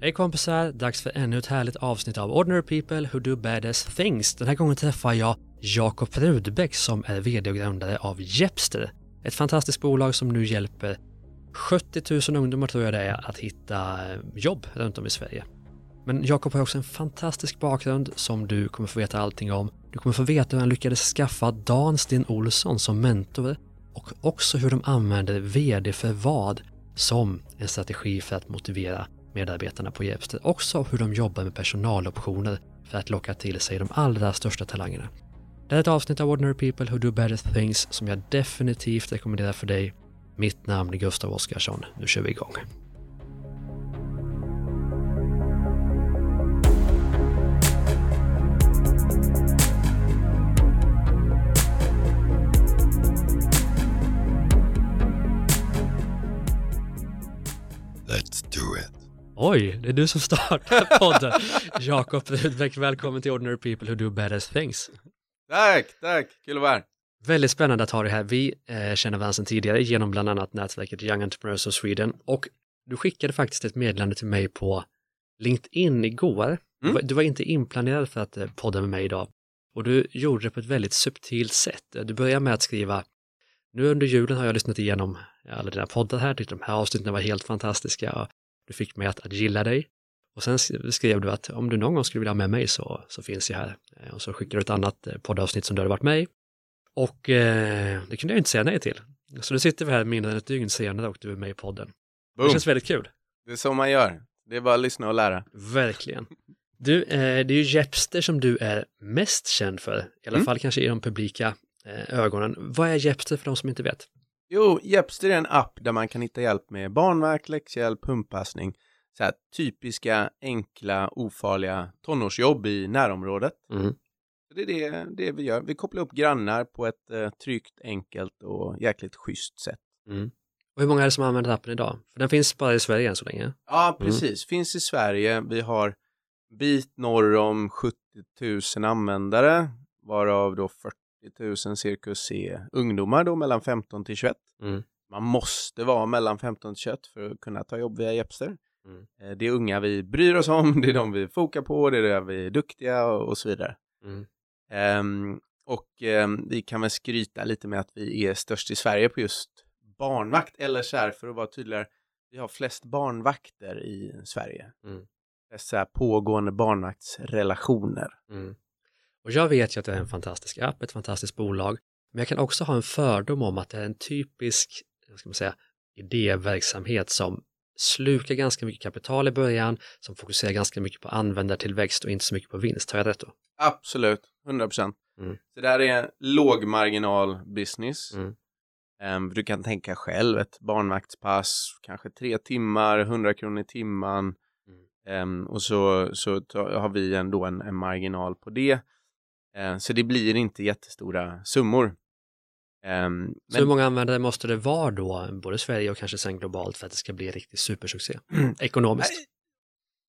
Hej kompisar, dags för ännu ett härligt avsnitt av Ordinary People Who Do Badass Things. Den här gången träffar jag Jakob Rudbeck som är vd och grundare av Jepster. Ett fantastiskt bolag som nu hjälper 70 000 ungdomar tror jag det är att hitta eh, jobb runt om i Sverige. Men Jakob har också en fantastisk bakgrund som du kommer få veta allting om. Du kommer få veta hur han lyckades skaffa Dan Sten Olsson som mentor och också hur de använder VD för vad som en strategi för att motivera medarbetarna på Jepster. Också hur de jobbar med personaloptioner för att locka till sig de allra största talangerna. Det här är ett avsnitt av Ordinary People Who Do Better Things som jag definitivt rekommenderar för dig. Mitt namn är Gustav Oskarsson. Nu kör vi igång. Let's do it. Oj, det är du som startar podden. Jakob Rudbeck, välkommen till Ordinary People Who Do Better Things. Tack, tack, kul att vara här. Väldigt spännande att ha dig här. Vi eh, känner varandra sedan tidigare genom bland annat nätverket Young Entrepreneurs of Sweden och du skickade faktiskt ett meddelande till mig på LinkedIn igår. Du, Mm. var, du var inte inplanerad för att eh, podda med mig idag och du gjorde det på ett väldigt subtilt sätt. Du började med att skriva nu under julen har jag lyssnat igenom alla dina poddar här, tyckte de här avsnitten var helt fantastiska du fick mig att, att gilla dig. Och sen skrev du att om du någon gång skulle vilja ha med mig så, så finns jag här. Eh, Och så skickade du ett annat eh, poddavsnitt som du hade varit med i. Och eh, det kunde jag inte säga nej till. Så nu sitter vi här mindre än ett dygn senare och du är med i podden. Det Boom. känns väldigt kul. Det är så man gör. Det är bara att lyssna och lära. Verkligen. Du, eh, det är ju Jepster som du är mest känd för, i alla Mm. fall kanske i de publika eh, ögonen. Vad är Jepster för de som inte vet? Jo, Jepster är en app där man kan hitta hjälp med barnverk, läxhjälp, pumpassning. Så här typiska, enkla, ofarliga tonårsjobb i närområdet. Mm. Det är det, det vi gör. Vi kopplar upp grannar på ett eh, tryggt, enkelt och jäkligt schysst sätt. Mm. Och hur många är det som använder appen idag? För den finns bara i Sverige än så länge. Ja, precis. Finns i Sverige. Vi har bit norr om 70 000 användare, varav då 40 000 cirkus är ungdomar då mellan 15 till 21. Mm. Man måste vara mellan 15 till 21 för att kunna ta jobb via Jepster. Mm. Eh, Det är unga vi bryr oss om, det är de vi fokar på, det är där vi är duktiga och, och så vidare. Mm. Ehm, och ehm, vi kan väl skryta lite med att vi är störst i Sverige på just barnvakt, eller så här för att vara tydligare, vi har flest barnvakter i Sverige. Mm. Dessa pågående barnvaktsrelationer. Mm. Och jag vet ju att det är en fantastisk app, ett fantastiskt bolag, men jag kan också ha en fördom om att det är en typisk, vad ska man säga, idéverksamhet som slukar ganska mycket kapital i början, som fokuserar ganska mycket på användartillväxt och inte så mycket på vinst. Har jag rätt då? Absolut, 100 procent. Mm. Så det här är en lågmarginal business. Mm. Ehm, du kan tänka själv, ett barnvaktspass, kanske tre timmar, 100 kronor i timmen. Mm. Ehm, och så, så har vi ändå en, en marginal på det. Ehm, så det blir inte jättestora summor. Ehm, Så hur många användare måste det vara då, både i Sverige och kanske sen globalt för att det ska bli en riktig supersuccé? Ekonomiskt. Nej,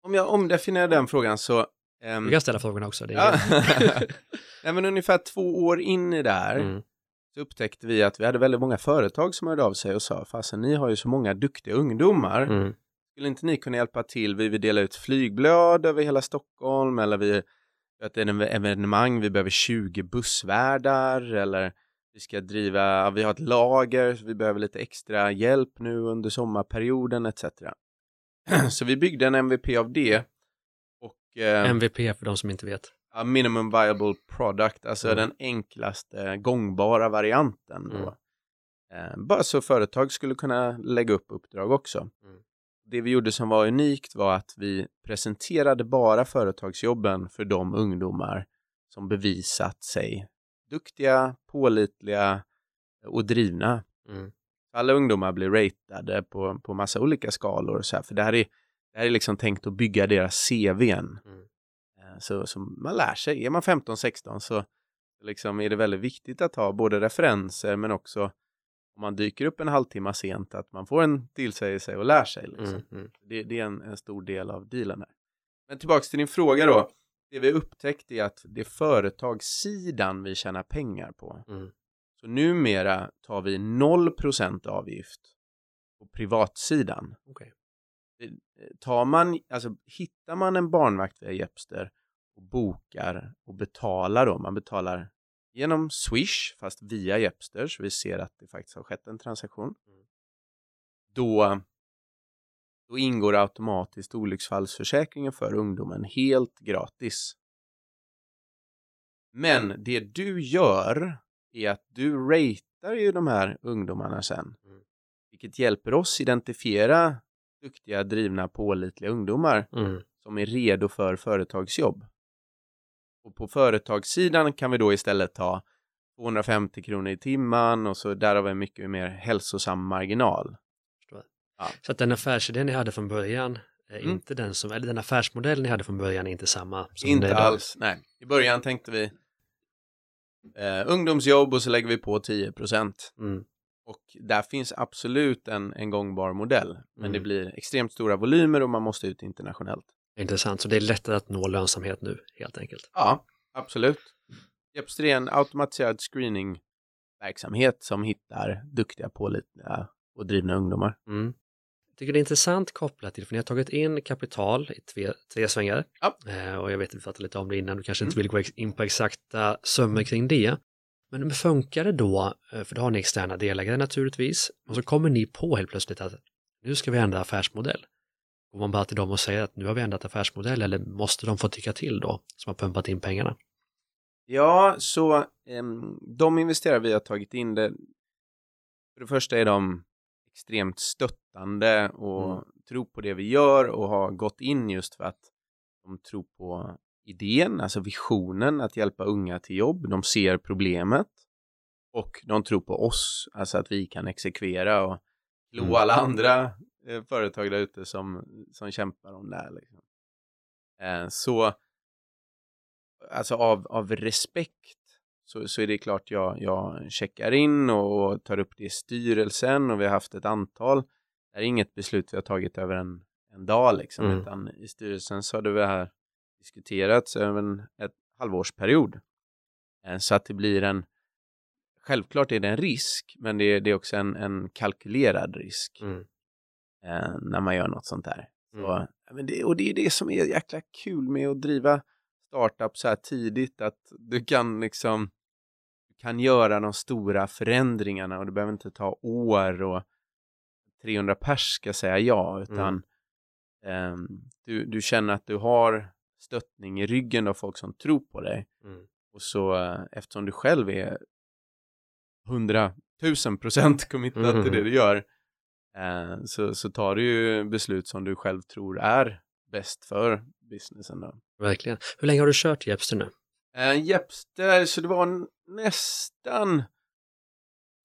om jag omdefinierar den frågan så... ehm, Du kan ställa frågorna också. Det är. Nej, men ungefär två år in i det här mm. så upptäckte vi att vi hade väldigt många företag som hörde av sig och sa fasen ni har ju så många duktiga ungdomar. Mm. Skulle inte ni kunna hjälpa till? Vi vill dela ut flygblad över hela Stockholm eller vi en evenemang, vi behöver 20 bussvärdar eller vi ska driva, vi har ett lager, så vi behöver lite extra hjälp nu under sommarperioden etc. Så vi byggde en MVP av det och eh, MVP för de som inte vet. Ja, minimum viable product, alltså Mm. den enklaste gångbara varianten. Då. Mm. Eh, bara så företag skulle kunna lägga upp uppdrag också. Mm. Det vi gjorde som var unikt var att vi presenterade bara företagsjobben för de ungdomar som bevisat sig duktiga, pålitliga och drivna. Mm. Alla ungdomar blir ratade på, på massa olika skalor och så här, för det här är, det här är liksom tänkt att bygga deras CVn. Mm. Eh, Så, så man lär sig. Är man 15-16 så liksom är det väldigt viktigt att ha både referenser men också om man dyker upp en halvtimme sent att man får en tillsägelse och lär sig. Liksom. Mm. Mm. Det, det är en, en stor del av dealen här. Men tillbaks till din fråga då. Det vi upptäckt är att det är företagssidan vi tjänar pengar på. Mm. Så numera tar vi 0% avgift på privatsidan. Eh, tar man, alltså hittar man en barnvakt via Jepster och bokar och betalar då, man betalar genom Swish fast via Jepster så vi ser att det faktiskt har skett en transaktion. Mm. Då, då ingår automatiskt olycksfallsförsäkringen för ungdomen helt gratis. Men det du gör är att du ratear ju de här ungdomarna sen. Mm. Vilket hjälper oss identifiera duktiga, drivna, pålitliga ungdomar Mm. som är redo för företagsjobb. Och på företagssidan kan vi då istället ta 250 kronor i timmen och så där har vi en mycket mer hälsosam marginal. Så att den affärsidén ni hade från början är Mm. inte den som, eller den affärsmodell ni hade från början är inte samma som Inte idag. alls, nej. I början tänkte vi eh, ungdomsjobb och så lägger vi på 10 procent. Mm. Och där finns absolut en, en gångbar modell. Men Mm. det blir extremt stora volymer och man måste ut internationellt. Intressant, så det är lättare att nå lönsamhet nu helt enkelt. Ja, absolut. Jepster är en automatiserad screeningverksamhet som hittar duktiga, pålitliga och drivna ungdomar. Mm. Jag tycker det är intressant kopplat till, för ni har tagit in kapital i tre, tre svängar. Ja. Eh, och jag vet att vi pratade lite om det innan, du kanske inte Mm. vill gå in på exakta summor kring det. Men funkar det då, eh, för då har ni externa delägare naturligtvis, och så kommer ni på helt plötsligt att nu ska vi ändra affärsmodell. Går man bara till dem och säger att nu har vi ändrat affärsmodell, eller måste de få tycka till då, som har pumpat in pengarna? Ja, så em, de investerare vi har tagit in, det, för det första är de extremt stöttande och Mm. tror på det vi gör och har gått in just för att de tror på idén, alltså visionen att hjälpa unga till jobb. De ser problemet och de tror på oss, alltså att vi kan exekvera och klå Mm. alla andra företag där ute som, som kämpar om det här. Liksom. Eh, så alltså av, av respekt så, så är det klart jag, jag checkar in och tar upp det i styrelsen och vi har haft ett antal. Det är inget beslut vi har tagit över en, en dag liksom, Mm. utan i styrelsen så hade vi här diskuterats över en ett halvårsperiod. Eh, Så att det blir en, självklart är det en risk, men det är, det är också en, en kalkylerad risk Mm. Eh, när man gör något sånt där. Så, Mm. det, och det är det som är jäkla kul med att driva startup så här tidigt, att du kan liksom du kan göra de stora förändringarna och det behöver inte ta år och 300 pers ska säga ja, utan ehm, du, du känner att du har stöttning i ryggen av folk som tror på dig. Mm. Och så eh, eftersom du själv är 100 000 procent committad Mhm. till det du gör eh, så, så tar du ju beslut som du själv tror är bäst för businessen. Då. Verkligen. Hur länge har du kört Jepster nu? Eh, Jepster, så det var nästan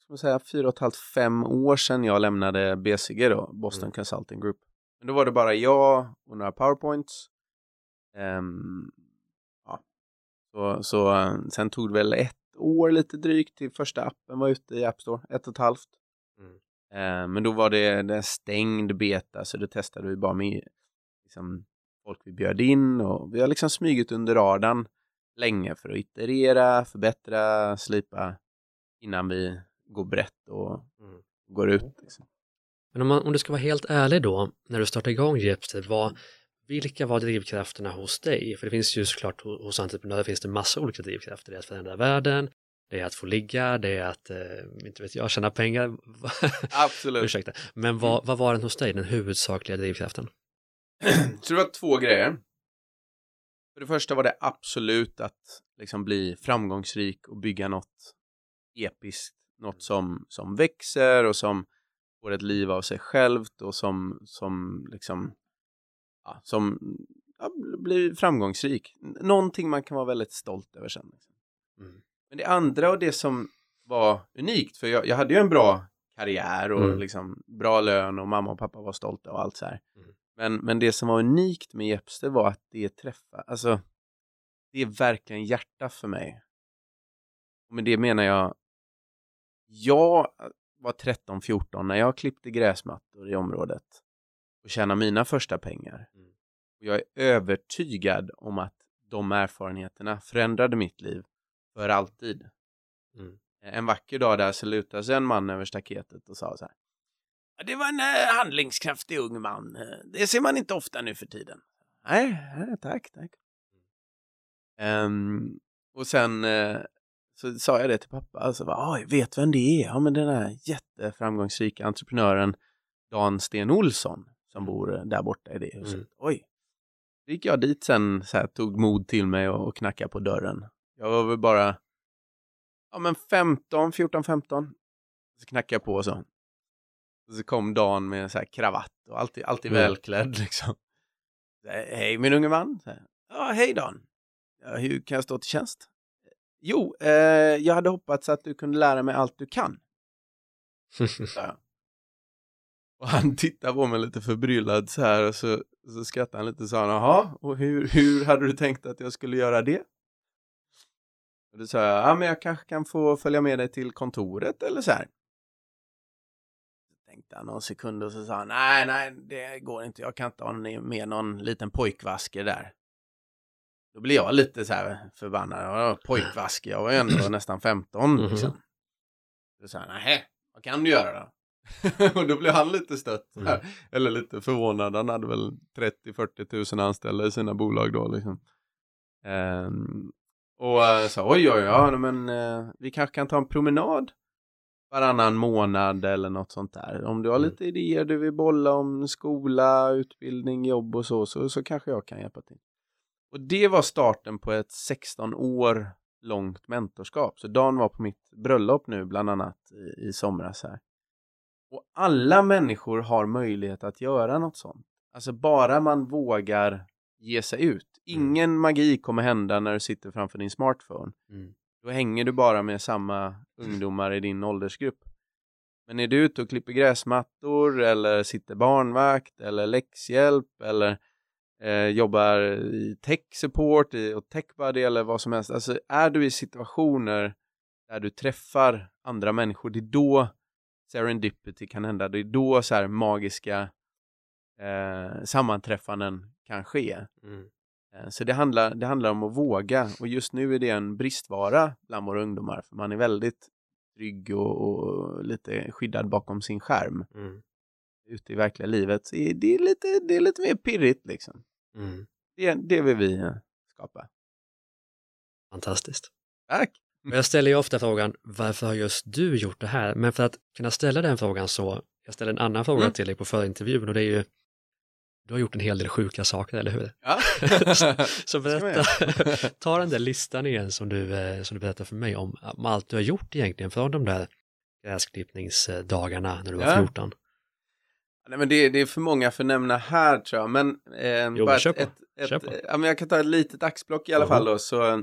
ska man säga, fyra och ett halvt, fem år sedan jag lämnade BCG då, Boston Mm. Consulting Group. Men då var det bara jag och några powerpoints. Ehm, ja. Så, så eh, sen tog det väl ett år lite drygt till första appen var ute i App Store, ett och ett halvt. Mm. Eh, men då var det, det en stängd beta så det testade vi bara med liksom, folk vi bjöd in och vi har liksom smugit under radarn länge för att iterera, förbättra, slipa innan vi går brett och Mm. går ut. Liksom. Men om, man, om du ska vara helt ärlig då, när du startade igång Jepster, vad, vilka var drivkrafterna hos dig? För det finns ju såklart ho- hos entreprenörer finns det massa olika drivkrafter. Det är att förändra världen, det är att få ligga, det är att, eh, inte vet jag, tjäna pengar. Absolut. Ursäkta. Men vad, vad var den hos dig, den huvudsakliga drivkraften? Så det var två grejer. För det första var det absolut att liksom bli framgångsrik och bygga något episkt. Något som, som växer och som får ett liv av sig självt och som, som liksom ja, som ja, blir framgångsrik. Någonting man kan vara väldigt stolt över sen. Liksom. Mm. Men det andra och det som var unikt, för jag, jag hade ju en bra karriär och Mm. liksom bra lön och mamma och pappa var stolta och allt så här. Mm. Men, men det som var unikt med Jepster var att det träffar, alltså det är verkligen hjärta för mig. Och med det menar jag, jag var 13-14 när jag klippte gräsmattor i området och tjänade mina första pengar. Mm. Och jag är övertygad om att de erfarenheterna förändrade mitt liv för alltid. Mm. En vacker dag där så lutade sig en man över staketet och sa så här. Det var en eh, handlingskraftig ung man. Det ser man inte ofta nu för tiden. Nej, tack, tack. Ehm, och sen eh, så sa jag det till pappa. Alltså, "Ah, jag vet vem det är. Ja, men den här jätteframgångsrika entreprenören Dan Sten Olsson som bor där borta i det huset. Mm. Oj. Då gick jag dit sen, så här, tog mod till mig och, och knackade på dörren. Jag var väl bara ja, men 15, 14, 15. Så knackade jag på och så. Och så kom Dan med så här kravatt och alltid, alltid Mm. välklädd liksom. Hej min unge man. Ja, hej Dan. Ja, hur kan jag stå till tjänst? Jo, eh, jag hade hoppats att du kunde lära mig allt du kan. jag. Och han tittade på mig lite förbryllad så här och så, så skrattade han lite och sa han, jaha, och hur, hur hade du tänkt att jag skulle göra det? Och då sa jag, ja men jag kanske kan få följa med dig till kontoret eller så här. Så tänkte han någon sekund och så sa han, nej, nej, det går inte, jag kan inte ha med någon liten pojkvasker där. Då blir jag lite så här förbannad, pojkvasker, jag var ju ändå nästan 15 Mhm. liksom. Då sa han, nej, vad kan du göra då? och då blev han lite stött. Mm. Eller lite förvånad. Han hade väl 30-40 tusen anställda i sina bolag då liksom. Ehm, och eh, sa oj oj ja men eh, vi kanske kan ta en promenad varannan månad eller något sånt där. Om du har Mm. lite idéer du vill bolla om skola, utbildning, jobb och så, så, så kanske jag kan hjälpa till. Och det var starten på ett 16 år långt mentorskap. Så Dan var på mitt bröllop nu bland annat i, i somras här. Och alla människor har möjlighet att göra något sånt. Alltså bara man vågar ge sig ut. Ingen magi kommer hända när du sitter framför din smartphone. Mm. Då hänger du bara med samma ungdomar i din åldersgrupp. Men är du ute och klipper gräsmattor eller sitter barnvakt eller läxhjälp eller eh, jobbar i tech support i, och techbuddy eller vad som helst. Alltså är du i situationer där du träffar andra människor, det är då serendipity kan hända. Det är då så här magiska eh, sammanträffanden kan ske. Mm. Eh, Så det handlar, det handlar om att våga och just nu är det en bristvara bland våra ungdomar för man är väldigt trygg och, och lite skyddad bakom sin skärm. Mm. Ute i verkliga livet så är det, lite, det är lite mer pirrigt liksom. Mm. Det, det vill vi eh, skapa. Fantastiskt. Tack! Och jag ställer ju ofta frågan, varför har just du gjort det här? Men för att kunna ställa den frågan så, jag ställer en annan fråga Mm. till dig på förintervjun och det är ju, du har gjort en hel del sjuka saker, eller hur? Ja. Så vi berätta, ta den där listan igen som du, eh, som du berättade för mig om, om allt du har gjort egentligen från de där gräsklippningsdagarna när du var Ja. 14. Nej, men det, det är för många för att nämna här tror jag, men, eh, men bara kör ett, ett, ett, ja, men jag kan ta ett litet axplock i alla Mhm. fall då. Så, eh,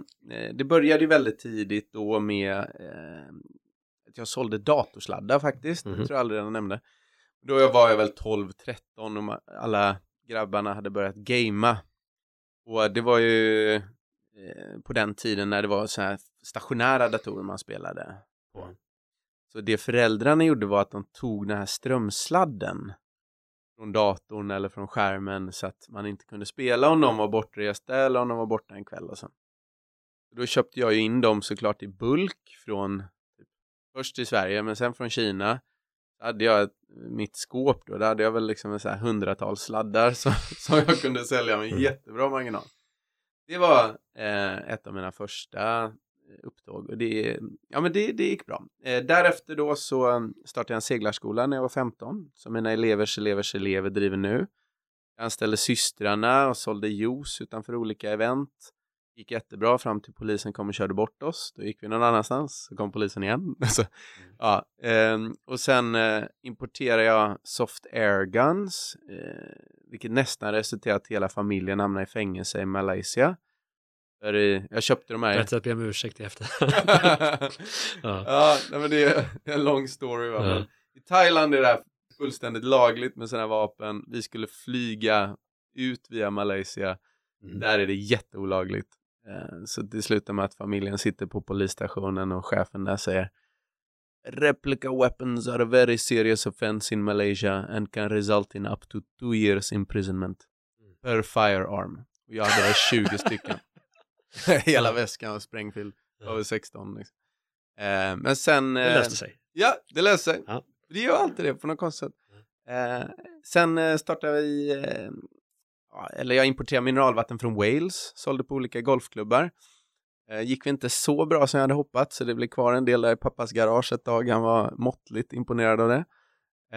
det började ju väldigt tidigt då med eh, att jag sålde datorsladdar faktiskt, Mhm. det tror jag aldrig jag nämnde. Då var jag väl 12-13 och alla grabbarna hade börjat gamea. Och det var ju eh, på den tiden när det var så här stationära datorer man spelade på. Mm. Så det föräldrarna gjorde var att de tog den här strömsladden från datorn eller från skärmen så att man inte kunde spela om någon var bortresta eller om de var borta en kväll och så. Då köpte jag ju in dem såklart i bulk från typ, först i Sverige men sen från Kina. Så hade jag mitt skåp då, där hade jag väl liksom en så här hundratals sladdar som, som jag kunde sälja med Mm. jättebra marginal. Det var eh, ett av mina första eh, upptåg och det, ja, men det, det gick bra. Eh, därefter då så startade jag en seglarskola när jag var 15 som mina elevers elevers elever driver nu. Jag anställde systrarna och sålde juice utanför olika event. Gick jättebra fram till polisen kom och körde bort oss. Då gick vi någon annanstans, så kom polisen igen. Så, ja, ehm, och sen eh, importerade jag soft air guns, eh, vilket nästan resulterade att hela familjen hamnade i fängelse i Malaysia. För, eh, jag köpte de här... Berätta att be om ursäkt i efterhand. ja. ja, nej, men det är en lång story. Va? Ja. I Thailand är det här fullständigt lagligt med här vapen. Vi skulle flyga ut via Malaysia. Mm. Där är det jätteolagligt. Eh, Så det slutar med att familjen sitter på polisstationen och chefen där säger Replica weapons are a very serious offense in Malaysia and can result in up to two years imprisonment Mm. per firearm. Och jag hade väl 20 stycken. Hela väskan var sprängfylld. Jag var 16 liksom. Eh, Men sen... Det eh, löste sig. Ja, det löste sig. Ja. Det gör alltid det på något konstigt sätt. Eh, sen eh, startade vi, eh, eller jag importerade mineralvatten från Wales, sålde på olika golfklubbar. Eh, gick vi inte så bra som jag hade hoppats, så det blev kvar en del där i pappas garage ett tag. Han var måttligt imponerad av det.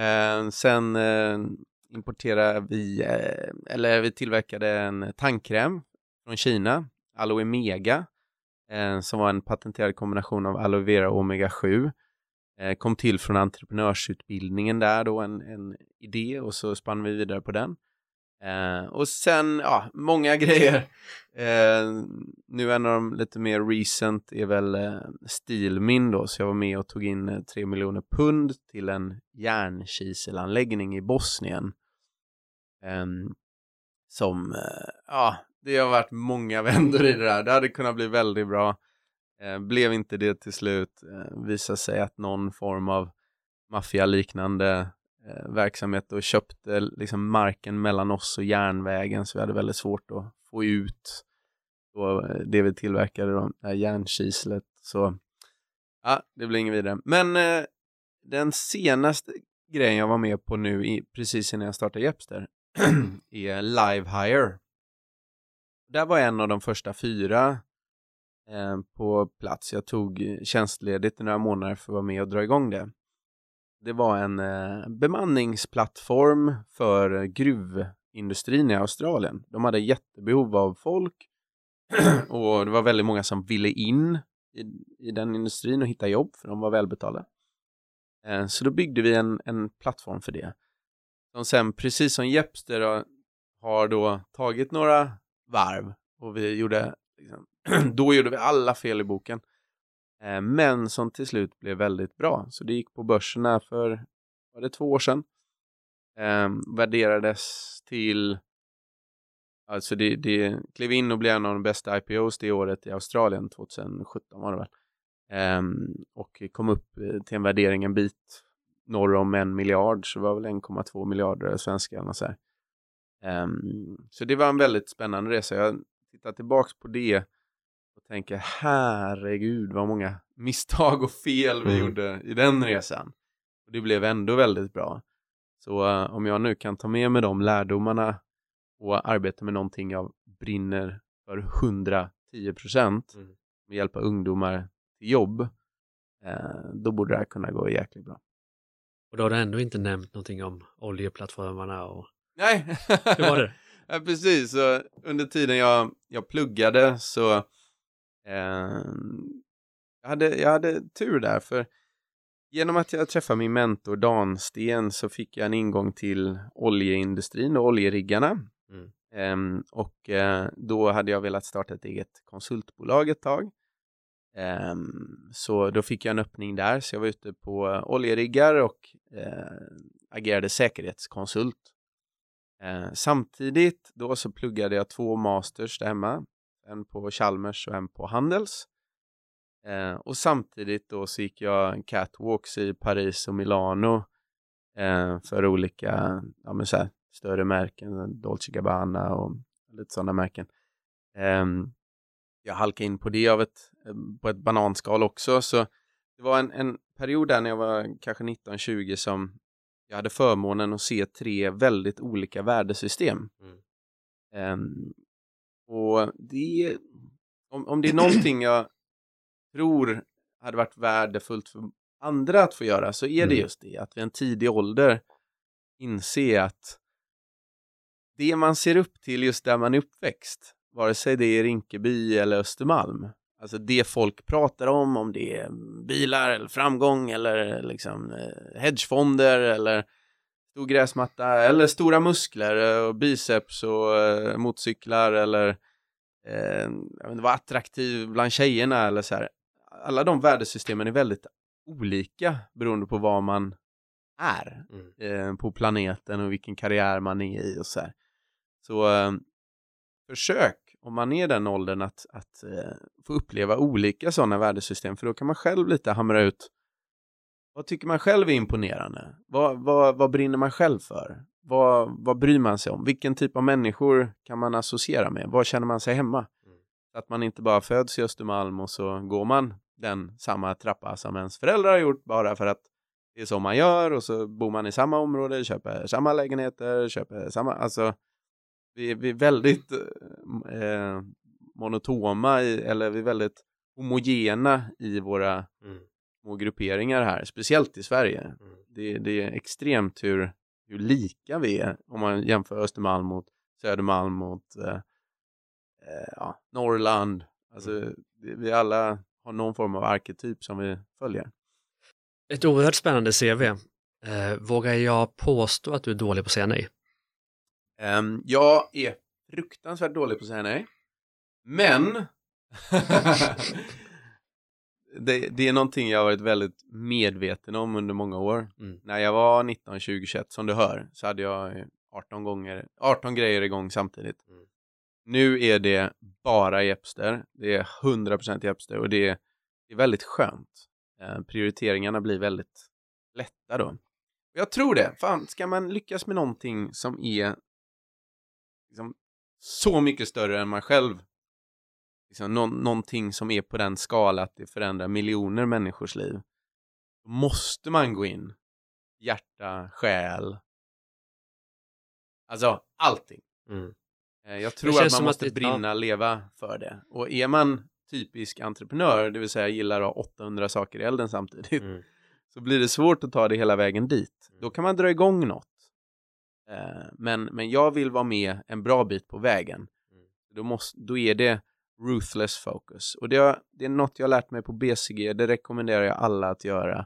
Eh, sen eh, importerade vi, eh, eller vi tillverkade en tandkräm från Kina, Aloe Mega, eh, som var en patenterad kombination av aloe vera och omega 7. Eh, kom till från entreprenörsutbildningen där då, en, en idé och så spann vi vidare på den. Eh, och sen, ja, många grejer. Eh, nu en av de lite mer recent är väl eh, Stilmin då, så jag var med och tog in eh, 3 miljoner pund till en järnkiselanläggning i Bosnien. Ehm, som, eh, ja, det har varit många vändor i det där. Det hade kunnat bli väldigt bra. Eh, blev inte det till slut. Eh, visade sig att någon form av maffialiknande Eh, verksamhet och köpte eh, liksom marken mellan oss och järnvägen så vi hade väldigt svårt att få ut då, eh, det vi tillverkade, då, det här järnkislet. Så ja, det blir inget vidare. Men eh, den senaste grejen jag var med på nu i, precis innan jag startade Jepster är Live Hire. Där var en av de första fyra eh, på plats. Jag tog tjänstledigt i några månader för att vara med och dra igång det. Det var en eh, bemanningsplattform för gruvindustrin i Australien. De hade jättebehov av folk och det var väldigt många som ville in i, i den industrin och hitta jobb för de var välbetalda. Eh, så då byggde vi en, en plattform för det. Som sen, precis som Jepster, har då tagit några varv och vi gjorde, liksom, då gjorde vi alla fel i boken. Eh, men som till slut blev väldigt bra. Så det gick på börserna för, var det två år sedan? Eh, värderades till, alltså det, det klev in och blev en av de bästa IPOs det året i Australien, 2017 var det väl. Eh, och kom upp eh, till en värdering en bit norr om en miljard, så det var väl 1,2 miljarder svenska eller så här. Eh, så det var en väldigt spännande resa. Jag tittar tillbaks på det tänker herregud vad många misstag och fel vi Mm. gjorde i den resan. Och det blev ändå väldigt bra. Så uh, om jag nu kan ta med mig de lärdomarna och arbeta med någonting jag brinner för 110 procent Mm. med hjälpa ungdomar till jobb, eh, då borde det här kunna gå jäkligt bra. Och då har du ändå inte nämnt någonting om oljeplattformarna och Nej, hur var det? ja, precis. Så under tiden jag, jag pluggade så jag, hade, jag hade tur där för genom att jag träffade min mentor Dan Sten så fick jag en ingång till oljeindustrin och oljeriggarna. Mm. Ehm, och eh, då hade jag velat starta ett eget konsultbolag ett tag. Ehm, så då fick jag en öppning där, så jag var ute på oljeriggar och eh, agerade säkerhetskonsult. Samtidigt då så pluggade jag två masters där hemma, en på Chalmers och en på Handels. Eh, och samtidigt då så gick jag catwalks i Paris och Milano eh, för olika ja, men så här, större märken, Dolce Gabbana och lite sådana märken. Ehm, jag halkade in på det av ett, eh, på ett bananskal också, så det var en, en period där när jag var kanske 19-20 som jag hade förmånen att se tre väldigt olika värdesystem. Mm. Och det, om, om det är någonting jag tror hade varit värdefullt för andra att få göra så är det Mm. just det, att vid en tidig ålder inse att det man ser upp till just där man är uppväxt, vare sig det är Rinkeby eller Östermalm, alltså det folk pratar om, om det är bilar eller framgång eller liksom eh, hedgefonder eller stor gräsmatta eller stora muskler eh, och biceps och eh, motorcyklar eller eh, inte, vara attraktiv bland tjejerna eller så här. Alla de värdesystemen är väldigt olika beroende på vad man är Mm. eh, på planeten och vilken karriär man är i och så här. Så eh, försök om man är den åldern att, att eh, få uppleva olika sådana värdesystem för då kan man själv lite hamra ut vad tycker man själv är imponerande? Vad, vad, vad brinner man själv för? Vad, vad bryr man sig om? Vilken typ av människor kan man associera med? Var känner man sig hemma? Mm. Att man inte bara föds i Östermalm och så går man den samma trappa som ens föräldrar har gjort bara för att det är så man gör och så bor man i samma område, köper samma lägenheter, köper samma, alltså vi, vi är väldigt eh, monotoma i, eller vi är väldigt homogena i våra Mm. Små grupperingar här, speciellt i Sverige. Mm. Det, det är extremt hur, hur lika vi är om man jämför Östermalm mot Södermalm mot eh, eh, ja, Norrland. Alltså, det, vi alla har någon form av arketyp som vi följer. Ett oerhört spännande CV. Eh, vågar jag påstå att du är dålig på att säga nej? Ehm, jag är fruktansvärt dålig på att säga nej. Men det, det är någonting jag har varit väldigt medveten om under många år. Mm. När jag var 19, 20, 21 som du hör så hade jag 18 gånger, 18 grejer igång samtidigt. Mm. Nu är det bara Jepster. Det är 100% Jepster och det är, det är väldigt skönt. Eh, prioriteringarna blir väldigt lätta då. Jag tror det. Fan, ska man lyckas med någonting som är liksom, så mycket större än man själv liksom, nå någonting som är på den skala att det förändrar miljoner människors liv. Då måste man gå in. Hjärta, själ. Alltså allting. Mm. Eh, Jag tror att man som att måste det- brinna, leva för det. Och är man typisk entreprenör, det vill säga gillar att ha 800 saker i elden samtidigt, Mm. så blir det svårt att ta det hela vägen dit. Mm. Då kan man dra igång något. Eh, Men, men jag vill vara med en bra bit på vägen. Mm. Då, måste, då är det ruthless focus. Och det, har, det är något jag har lärt mig på BCG, det rekommenderar jag alla att göra.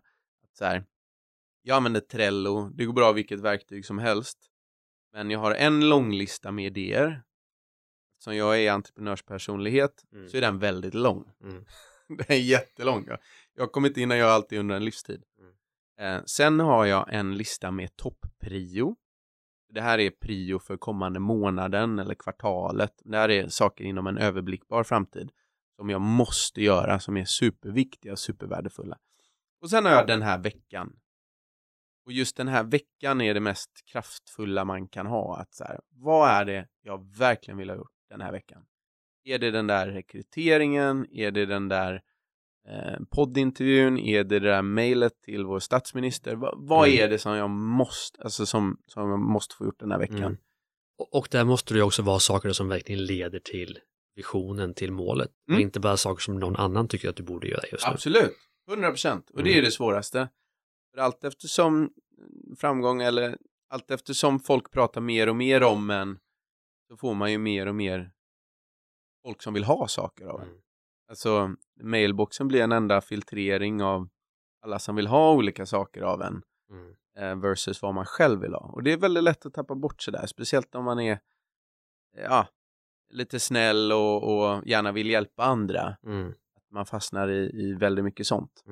Att så här, jag använder Trello, det går bra vilket verktyg som helst. Men jag har en lång lista med idéer. Som jag är entreprenörspersonlighet Mm. så är den väldigt lång. Mm. Den är jättelång. Jag, jag har kommit in och jag alltid under en livstid. Mm. Eh, sen har jag en lista med toppprio. Det här är prio för kommande månaden eller kvartalet. Det här är saker inom en överblickbar framtid som jag måste göra, som är superviktiga och supervärdefulla. Och sen har jag den här veckan. Och just den här veckan är det mest kraftfulla man kan ha. Att så här, vad är det jag verkligen vill ha gjort den här veckan? Är det den där rekryteringen? Är det den där eh, poddintervjun? Är det det där mejlet till vår statsminister? Va, vad Mm. är det som jag måste, alltså som, som jag måste få gjort den här veckan? Mm. Och, och där måste det också vara saker som verkligen leder till visionen, till målet. Och Mm. inte bara saker som någon annan tycker att du borde göra just nu. Absolut, 100 procent. Och det Mm. är det svåraste. För allt eftersom framgång eller allt eftersom folk pratar mer och mer om en så får man ju mer och mer folk som vill ha saker av en. Mm. Alltså mailboxen blir en enda filtrering av alla som vill ha olika saker av en Mm. eh, versus vad man själv vill ha. Och det är väldigt lätt att tappa bort sig där, speciellt om man är ja, lite snäll och, och gärna vill hjälpa andra. Mm. Att man fastnar i, i väldigt mycket sånt.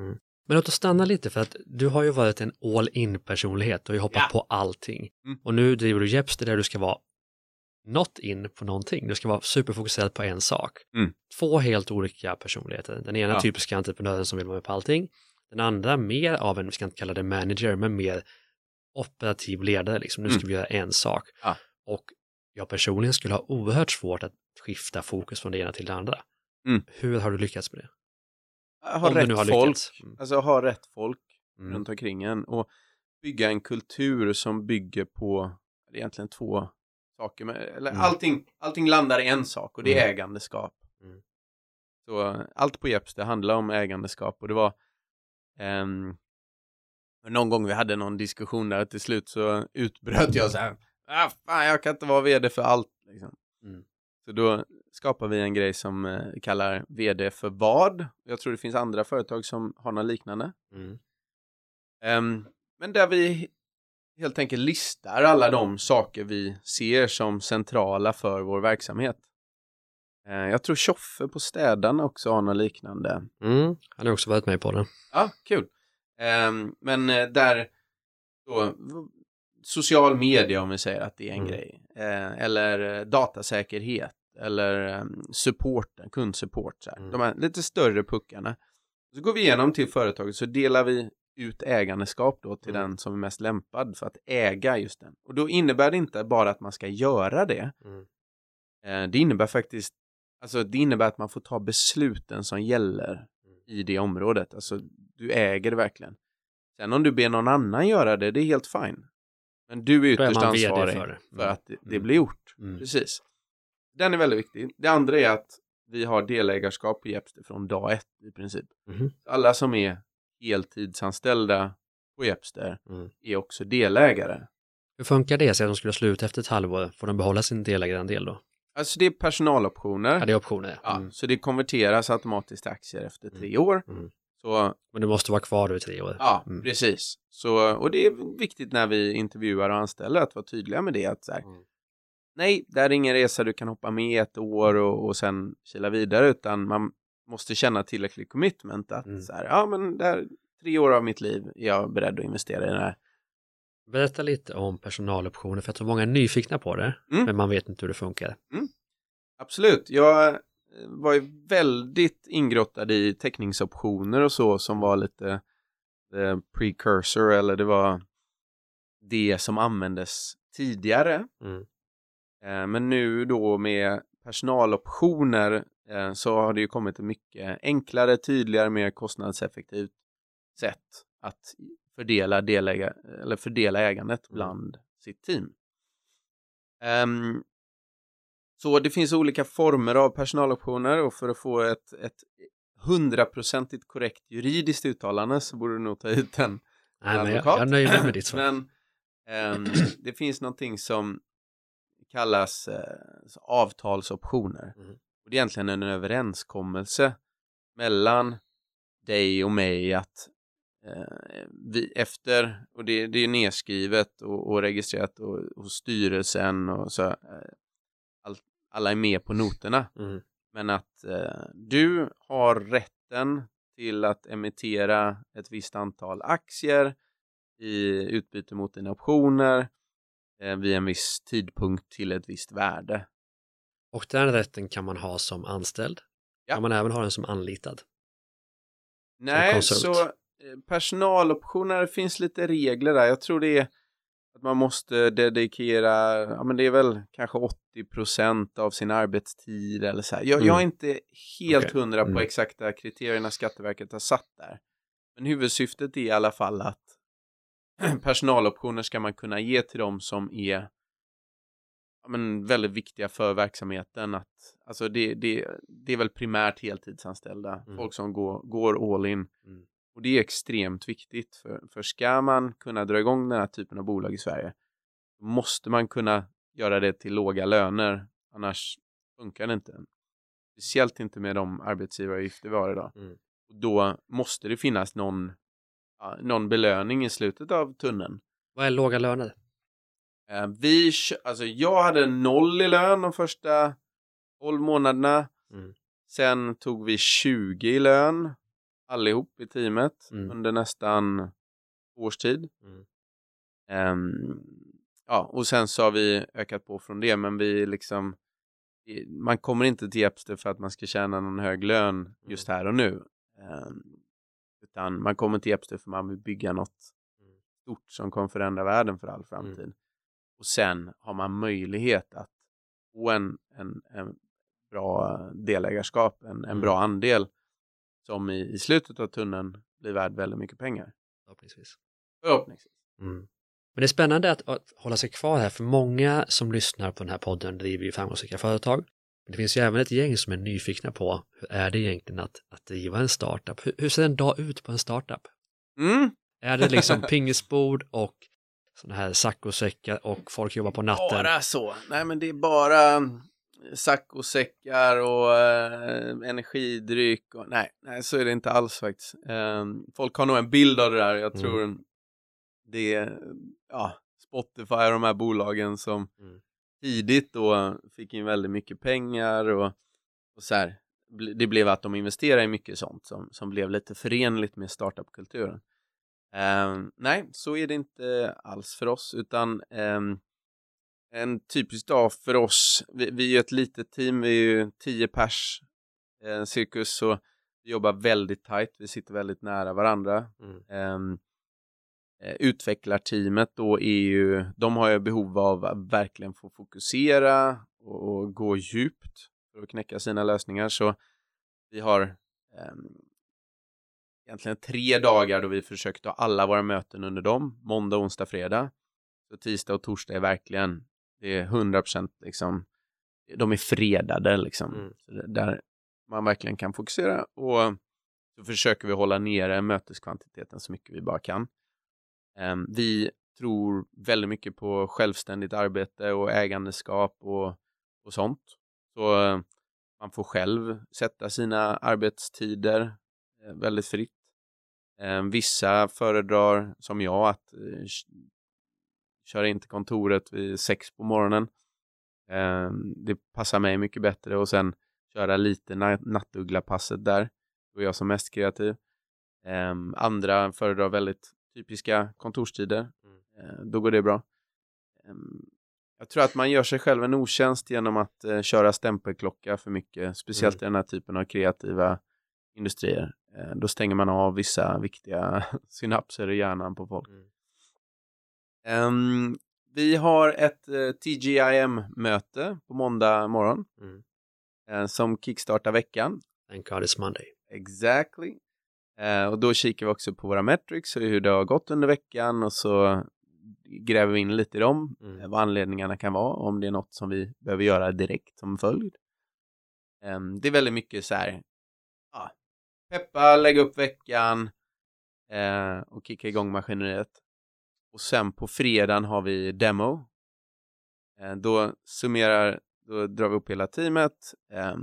Men låt oss stanna lite för att du har ju varit en all in personlighet, du har ju hoppat Ja. på allting. Mm. Och nu driver du Jepster där du ska vara not in på någonting, du ska vara superfokuserad på en sak. Mm. Två helt olika personligheter. Den ena Ja. typiska entreprenören som vill vara med på allting. Den andra mer av en, vi ska inte kalla det manager, men mer operativ ledare, liksom nu ska Mm. vi göra en sak. Ja. Och jag personligen skulle ha oerhört svårt att skifta fokus från det ena till det andra. Mm. Hur har du lyckats med det? Ha Om du rätt nu har folk, lyckats. Mm. alltså ha rätt folk Mm. runt omkring en och bygga en kultur som bygger på egentligen två saker, men, eller Mm. allting, allting landar i en sak och det är Mm. ägandeskap. Mm. Så allt på Jeps det handlar om ägandeskap och det var ehm, någon gång vi hade någon diskussion där och till slut så utbröt jag så här, ah, fan jag kan inte vara vd för allt. Liksom. Mm. Så då skapar vi en grej som eh, kallar vd för vad. Jag tror det finns andra företag som har något liknande. Mm. Ehm, men där vi helt enkelt listar alla de saker vi ser som centrala för vår verksamhet. Eh, jag tror Tjoffe på Städarna också har något liknande. Mm. Han har också varit med på det. Ja, kul. Ehm, men eh, där då, social media om vi säger att det är en Mm. grej. Eh, eller datasäkerhet. Eller um, supporten, kundsupport. Så här. Mm. De här lite större puckarna. Så går vi igenom till företaget så delar vi ut ägandeskap då till Mm. den som är mest lämpad för att äga just den. Och då innebär det inte bara att man ska göra det. Mm. Eh, det innebär faktiskt, alltså det innebär att man får ta besluten som gäller Mm. i det området. Alltså du äger det verkligen. Sen om du ber någon annan göra det, det är helt fine. Men du är är ytterst VD ansvarig för för. Mm. att det, det Mm. blir gjort. Mm. Precis. Den är väldigt viktig. Det andra är att vi har delägarskap på Jepster från dag ett i princip. Mhm. Alla som är heltidsanställda på Jepster Mm. är också delägare. Hur funkar det? Så att de skulle sluta efter ett halvår, får de behålla sin delägarandel då? Alltså det är personaloptioner. Ja, det är optioner. Ja, Mm. Så det konverteras automatiskt till aktier efter Mm. tre år. Mm. Så Men du måste vara kvar i tre år. ja, Mm. precis. Så, och det är viktigt när vi intervjuar och anställer att vara tydliga med det. Att så här, Mm. nej, det här är ingen resa du kan hoppa med ett år och, och sen kila vidare, utan man måste känna tillräcklig commitment att Mm. så här, ja men det här, tre år av mitt liv är jag beredd att investera i det här. Berätta lite om personaloptioner, för jag tror många är nyfikna på det, Mm. men man vet inte hur det funkar. Absolut, jag eh, var ju väldigt ingrottad i teckningsoptioner och så som var lite eh, precursor eller det var det som användes tidigare. Mm. Eh, Men nu då med personaloptioner så har det ju kommit ett mycket enklare, tydligare, mer kostnadseffektivt sätt att fördela, deläga, eller fördela ägandet Mm. bland sitt team. Ehm, så det finns olika former av personaloptioner och för att få ett, ett hundraprocentigt korrekt juridiskt uttalande så borde du nog ta ut en Nej, men jag, advokat. jag nöjer mig med ditt svar. Men ehm, det finns någonting som kallas eh, så avtalsoptioner. Mhm. Och det är egentligen en överenskommelse mellan dig och mig att eh, vi efter, och det, det är nedskrivet och, och registrerat och, hos styrelsen och så, eh, all, alla är med på noterna. Mm. Men att eh, du har rätten till att emittera ett visst antal aktier i utbyte mot dina optioner eh, vid en viss tidpunkt till ett visst värde. Och den rätten kan man ha som anställd. Ja. Kan man även ha den som anlitad. Nej, konsult. så eh, personaloptioner finns lite regler där. Jag tror det är att man måste dedikera, ja men det är väl kanske 80% av sin arbetstid eller så här. Jag, Mm. jag är inte helt Okej. hundra på Mm. exakta kriterierna Skatteverket har satt där. Men huvudsyftet är i alla fall att personaloptioner ska man kunna ge till dem som är men väldigt viktiga för verksamheten. Att, alltså det, det, det är väl primärt heltidsanställda, Mm. folk som går, går all in. Mm. Och det är extremt viktigt, för, för ska man kunna dra igång den här typen av bolag i Sverige måste man kunna göra det till låga löner, annars funkar det inte. Speciellt inte med de arbetsgivaravgifter vi har idag. Mm. Och då måste det finnas någon, någon belöning i slutet av tunneln. Vad är låga löner? Eh, vi, alltså jag hade noll i lön de första 12 månaderna. Mm. Sen tog vi 20 i lön allihop i teamet Mm. under nästan års tid. Mm. Ehm, ja, och sen så har vi ökat på från det, men vi liksom man kommer inte till Jepster för att man ska tjäna någon hög lön just här och nu. Ehm, utan man kommer till Jepster för man vill bygga något Mm. stort som kommer förändra världen för all framtid. Och sen har man möjlighet att få en, en, en bra delägarskap, en, en Mm. bra andel som i, i slutet av tunneln blir värd väldigt mycket pengar. Förhoppningsvis. Förhoppningsvis. Mm. Men det är spännande att, att hålla sig kvar här, för många som lyssnar på den här podden driver ju framgångsrika företag. Men det finns ju även ett gäng som är nyfikna på hur är det egentligen att, att driva en startup? Hur, hur ser en dag ut på en startup? Mm. Är det liksom pingisbord och sådana här saccosäckar och folk jobbar på natten? Bara så. Nej, men det är bara saccosäckar och eh, energidryck. Och, nej, nej, så är det inte alls faktiskt. Eh, folk har nog en bild av det där. Jag Mm. tror det är ja, Spotify och de här bolagen som Mm. tidigt då fick in väldigt mycket pengar och, och så här. Det blev att de investerade i mycket sånt som, som blev lite förenligt med startupkulturen. Eh, nej, så är det inte alls för oss, utan ehm, en typisk dag för oss, vi, vi är ju ett litet team, vi är ju tio pers eh, cirkus, så vi jobbar väldigt tajt, vi sitter väldigt nära varandra. Mm. Eh, utvecklarteamet då är ju, de har ju behov av att verkligen få fokusera och, och gå djupt för att knäcka sina lösningar, så vi har egentligen tre dagar då vi försökt ha alla våra möten under dem, måndag, onsdag, fredag. Så tisdag och torsdag är verkligen, det är 100% liksom, de är fredade liksom. Mm. Så där man verkligen kan fokusera och så försöker vi hålla nere möteskvantiteten så mycket vi bara kan. Ehm, vi tror väldigt mycket på självständigt arbete och ägandeskap och, och sånt. Så eh, man får själv sätta sina arbetstider väldigt fritt. Eh, Vissa föredrar, som jag, att eh, köra in till kontoret vid sex på morgonen. Eh, Det passar mig mycket bättre och sen köra lite na- nattugglapasset där. Då är jag som mest kreativ. Eh, Andra föredrar väldigt typiska kontorstider. Eh, Då går det bra. Eh, Jag tror att man gör sig själv en otjänst genom att eh, köra stämpelklocka för mycket, speciellt i den här typen av kreativa industrier. Eh, Då stänger man av vissa viktiga synapser i hjärnan på folk. Mm. Ehm, vi har ett eh, TGIM-möte på måndag morgon Mm. eh, som kickstartar veckan. Thank God it's Monday. Exactly. Eh, och då kikar vi också på våra metrics och hur det har gått under veckan och så gräver vi in lite i dem, Mm. vad anledningarna kan vara, om det är något som vi behöver göra direkt som följd. Ehm, det är väldigt mycket så här, peppa, lägga upp veckan eh, och kicka igång maskineriet. Och sen på fredagen har vi demo. Eh, då summerar, då drar vi upp hela teamet. Eh,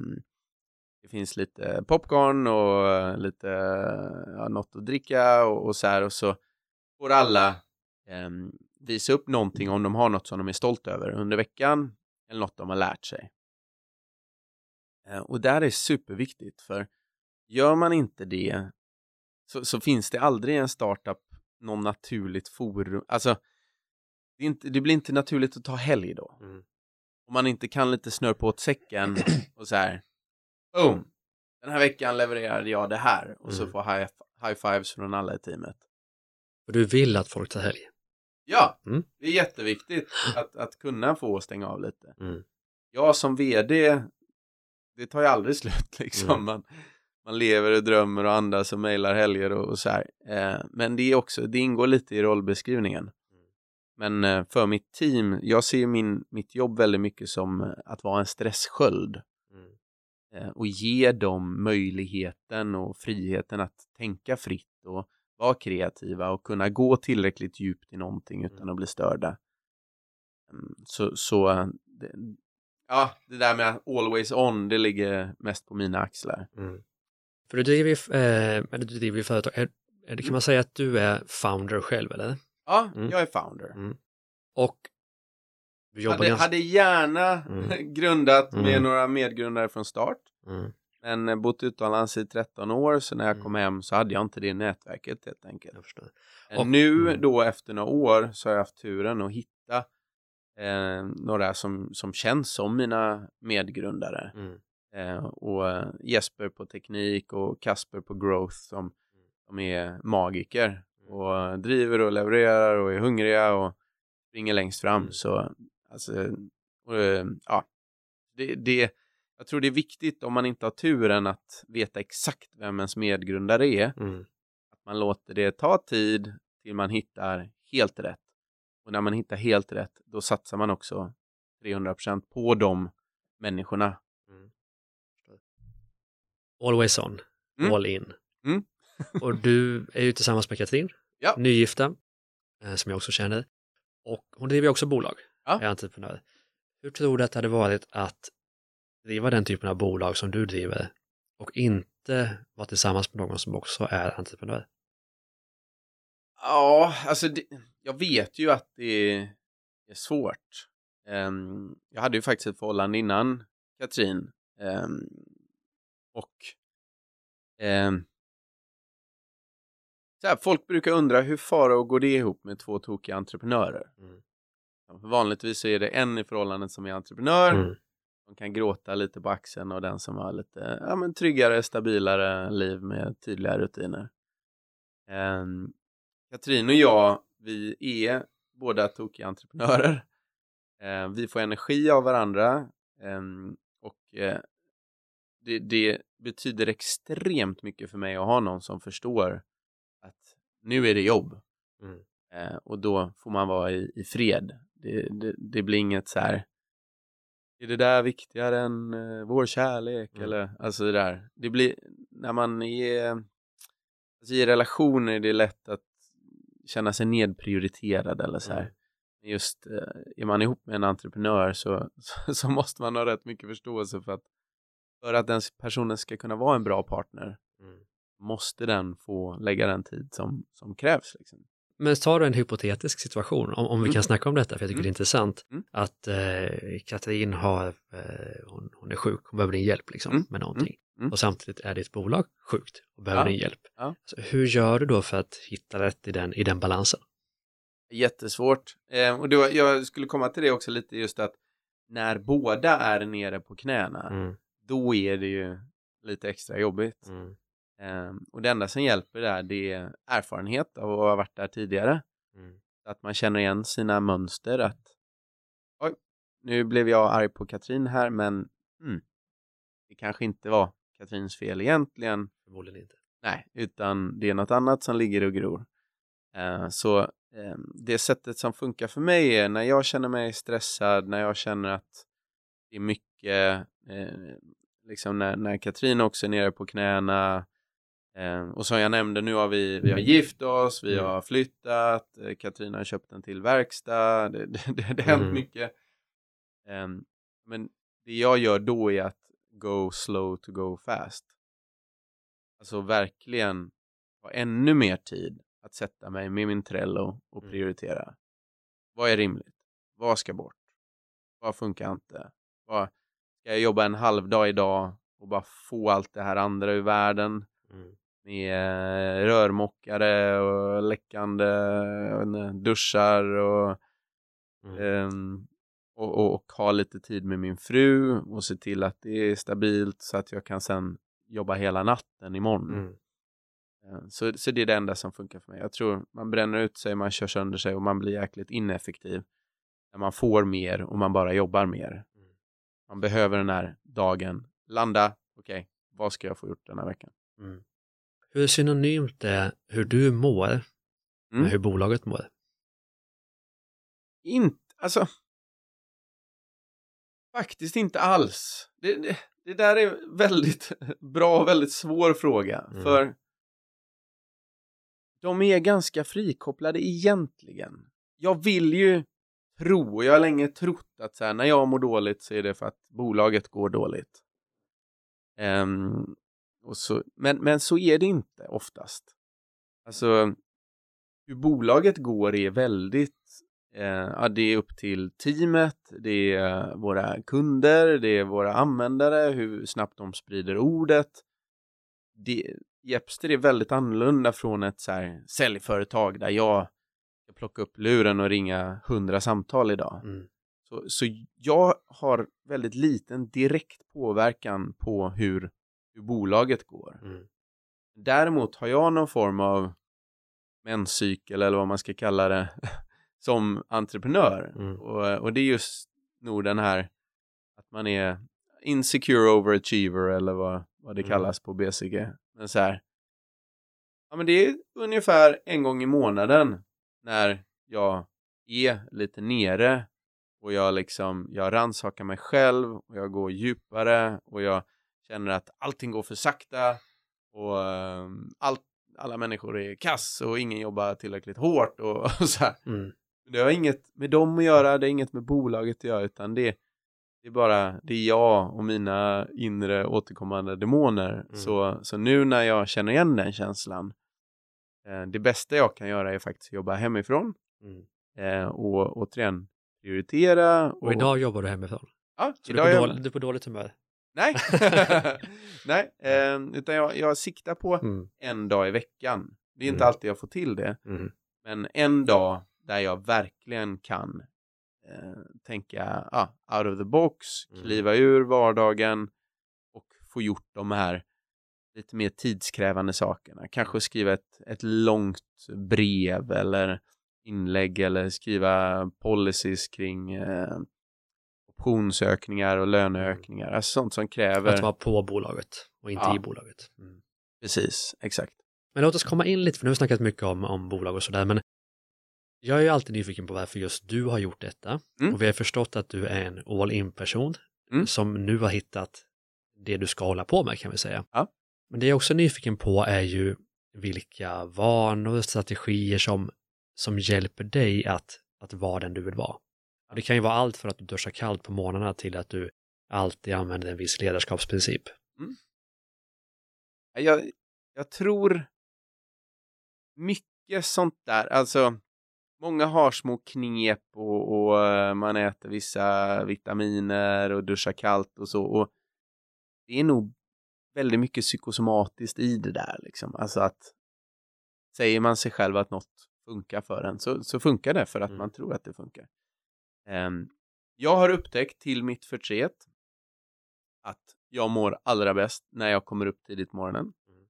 det finns lite popcorn och lite ja, något att dricka och, och så här och så får alla ehm, visa upp någonting om de har något som de är stolta över under veckan eller något de har lärt sig. Eh, och det här är superviktigt för gör man inte det så, så finns det aldrig en startup någon naturligt forum. Alltså, det, inte, det blir inte naturligt att ta helg då. Mm. Om man inte kan lite snörpa åt säcken och så här. Boom! Den här veckan levererade jag det här och så Mm. får high, high fives från alla i teamet. Och du vill att folk tar helg. Ja, Mm. det är jätteviktigt att, att kunna få stänga av lite. Mm. Jag som vd, det tar ju aldrig slut liksom. Mm. Man, man lever och drömmer och andas och mejlar helger och, och så här. Eh, men det är också, det ingår lite i rollbeskrivningen. Men eh, för mitt team, jag ser min, mitt jobb väldigt mycket som eh, att vara en stresssköld. Mm. eh, och ge dem möjligheten och friheten att tänka fritt och vara kreativa och kunna gå tillräckligt djupt i någonting utan att bli störda. Mm, Så, så eh, det, ja, det där med always on, det ligger mest på mina axlar. Mm. För du driver ju, eh, eller du driver ju företag. Är, är kan man säga att du är founder själv eller? Ja, Mm. jag är founder. Mm. Och du jobbar Hade, ganska... hade gärna Mm. grundat med Mm. några medgrundare från start. Mm. Men eh, bott utomlands i 13 år, så när jag Mm. kom hem så hade jag inte det nätverket helt enkelt. Och- nu mm. då efter några år så har jag haft turen att hitta eh, några som, som känns som mina medgrundare. Mm. Eh, och Jesper på teknik och Kasper på growth som, som är magiker och eh, driver och levererar och är hungriga och springer längst fram. Mm. Så alltså, och, eh, ja, det, det, jag tror det är viktigt om man inte har turen att veta exakt vem ens medgrundare är Mm. att man låter det ta tid till man hittar helt rätt. Och när man hittar helt rätt, då satsar man också 300% på de människorna. Always on, Mm. all in. Mm. och du är ju tillsammans med Katrin, Ja. nygifta, eh, som jag också känner. Och hon driver också bolag, Ja. är entreprenör. Hur tror du att det hade varit att driva den typen av bolag som du driver och inte vara tillsammans med någon som också är entreprenör? Ja, alltså det, jag vet ju att det är svårt. Ehm, jag hade ju faktiskt ett förhållande innan Katrin. Ehm, och ehm, så här, folk brukar undra hur Farao går det ihop med två tokiga entreprenörer? Mm. Vanligtvis så är det en i förhållandet som är entreprenör Mm. som kan gråta lite på axeln och den som har lite ja, men tryggare, stabilare liv med tydliga rutiner. Um, Katrin och jag, vi är båda tokiga entreprenörer. Eh, vi får energi av varandra ehm, och eh, det, det betyder extremt mycket för mig att ha någon som förstår att nu är det jobb. Mm. Eh, och då får man vara i, i fred. Det, det, det blir inget så här är det där viktigare än eh, vår kärlek? Mm. Eller, alltså det där. Det blir, när man är alltså i relationer är det lätt att känna sig nedprioriterad eller så här. Mm. Just eh, är man ihop med en entreprenör så, så, så måste man ha rätt mycket förståelse för att för att den personen ska kunna vara en bra partner Mm. måste den få lägga den tid som, som krävs. Liksom. Men tar du en hypotetisk situation, om, om vi Mm. kan snacka om detta, för jag tycker Mm. det är intressant, Mm. att eh, Katrin har, eh, hon, hon är sjuk, hon behöver din hjälp liksom, Mm. med någonting. Mm. Och samtidigt är ditt bolag sjukt och behöver Ja. din hjälp. Ja. Så hur gör du då för att hitta rätt i den, i den balansen? Jättesvårt. Eh, och då, jag skulle komma till det också lite just att när båda är nere på knäna, Mm. Då är det ju lite extra jobbigt. Mm. Eh, och det enda som hjälper där, det är erfarenhet av att ha varit där tidigare. Mm. Att man känner igen sina mönster att oj, nu blev jag arg på Katrin här, men mm, det kanske inte var Katrins fel egentligen. Förmodligen inte. Nej, utan det är något annat som ligger och gror. Eh, så eh, det sättet som funkar för mig är när jag känner mig stressad, när jag känner att det är mycket, eh, liksom när, när Katrin också är nere på knäna. Eh, och som jag nämnde, nu har vi, vi har gift oss, vi Mm. har flyttat, eh, Katrin har köpt en till verkstad, det, det, det, det har hänt Mm. mycket. Eh, men det jag gör då är att go slow to go fast. Alltså verkligen ha ännu mer tid att sätta mig med min Trello och Mm. prioritera. Vad är rimligt? Vad ska bort? Vad funkar inte? Vad, ska jag jobba en halv dag idag och bara få allt det här andra ur världen Mm. med eh, rörmokare och läckande duschar och, Mm. ehm, och, och, och ha lite tid med min fru och se till att det är stabilt så att jag kan sen jobba hela natten imorgon. Mm. Eh, Så, så det är det enda som funkar för mig. Jag tror man bränner ut sig, man kör sönder sig och man blir jäkligt ineffektiv. När man får mer och man bara jobbar mer. Man behöver den här dagen, landa, okej, vad ska jag få gjort den här veckan? Mm. Hur synonymt är hur du mår Mm. med hur bolaget mår? Inte, alltså. Faktiskt inte alls. Det, det, det där är väldigt bra och väldigt svår fråga. Mm. För de är ganska frikopplade egentligen. Jag vill ju tro, och jag har länge trott att så här, när jag mår dåligt så är det för att bolaget går dåligt. Um, och så, men, men så är det inte oftast. Alltså, hur bolaget går är väldigt Eh, ja, det är upp till teamet, det är våra kunder, det är våra användare, hur snabbt de sprider ordet. Det, Jepster är väldigt annorlunda från ett så här säljföretag där jag ska plocka upp luren och ringa hundra samtal idag. Mm. Så, så jag har väldigt liten direkt påverkan på hur, hur bolaget går. Mm. Däremot har jag någon form av menscykel eller vad man ska kalla det som entreprenör. Mm. Och, och det är just nog den här att man är insecure overachiever eller vad, vad det Mm. kallas på BCG. Men så här, ja men det är ungefär en gång i månaden när jag är lite nere och jag liksom, jag rannsakar mig själv och jag går djupare och jag känner att allting går för sakta och ehm, allt, alla människor är kass och ingen jobbar tillräckligt hårt och, och så här. Mm. Det har inget med dem att göra, det är inget med bolaget att göra, utan det, det är bara, det är jag och mina inre återkommande demoner. Mm. Så, så nu när jag känner igen den känslan, det bästa jag kan göra är faktiskt att jobba hemifrån Mm. eh, och återigen prioritera. Och idag jobbar du hemifrån? ja, Så du idag är, är på jag, dåligt, du är på dåligt humör? Nej, nej, eh, utan jag, jag siktar på Mm. en dag i veckan. Det är inte Mm. alltid jag får till det. Mm. Men en dag där jag verkligen kan eh, tänka ah, out of the box, Mm. kliva ur vardagen och få gjort de här lite mer tidskrävande sakerna. Kanske skriva ett, ett långt brev eller inlägg eller skriva policies kring eh, optionsökningar och löneökningar, alltså sånt som kräver... Att vara på bolaget och inte Ja. i bolaget. Mm. Precis, exakt. Men låt oss komma in lite, för nu har vi snackat mycket om, om bolag och sådär, men jag är ju alltid nyfiken på varför just du har gjort detta. Mm. Och vi har förstått att du är en all-in-person Mm. som nu har hittat det du ska hålla på med kan vi säga. Ja. Men det jag också är nyfiken på är ju vilka vanor och strategier som, som hjälper dig att, att vara den du vill vara. Och det kan ju vara allt för att du duschar kallt på morgnarna till att du alltid använder en viss ledarskapsprincip. Mm. Jag, jag tror mycket sånt där, alltså många har små knep och, och eh, man äter vissa vitaminer och duschar kallt och så och det är nog väldigt mycket psykosomatiskt i det där liksom, alltså att säger man sig själv att något funkar för en så, så funkar det för att Mm. man tror att det funkar. Ehm, jag har upptäckt till mitt förtret att jag mår allra bäst när jag kommer upp tidigt på morgonen. Mm.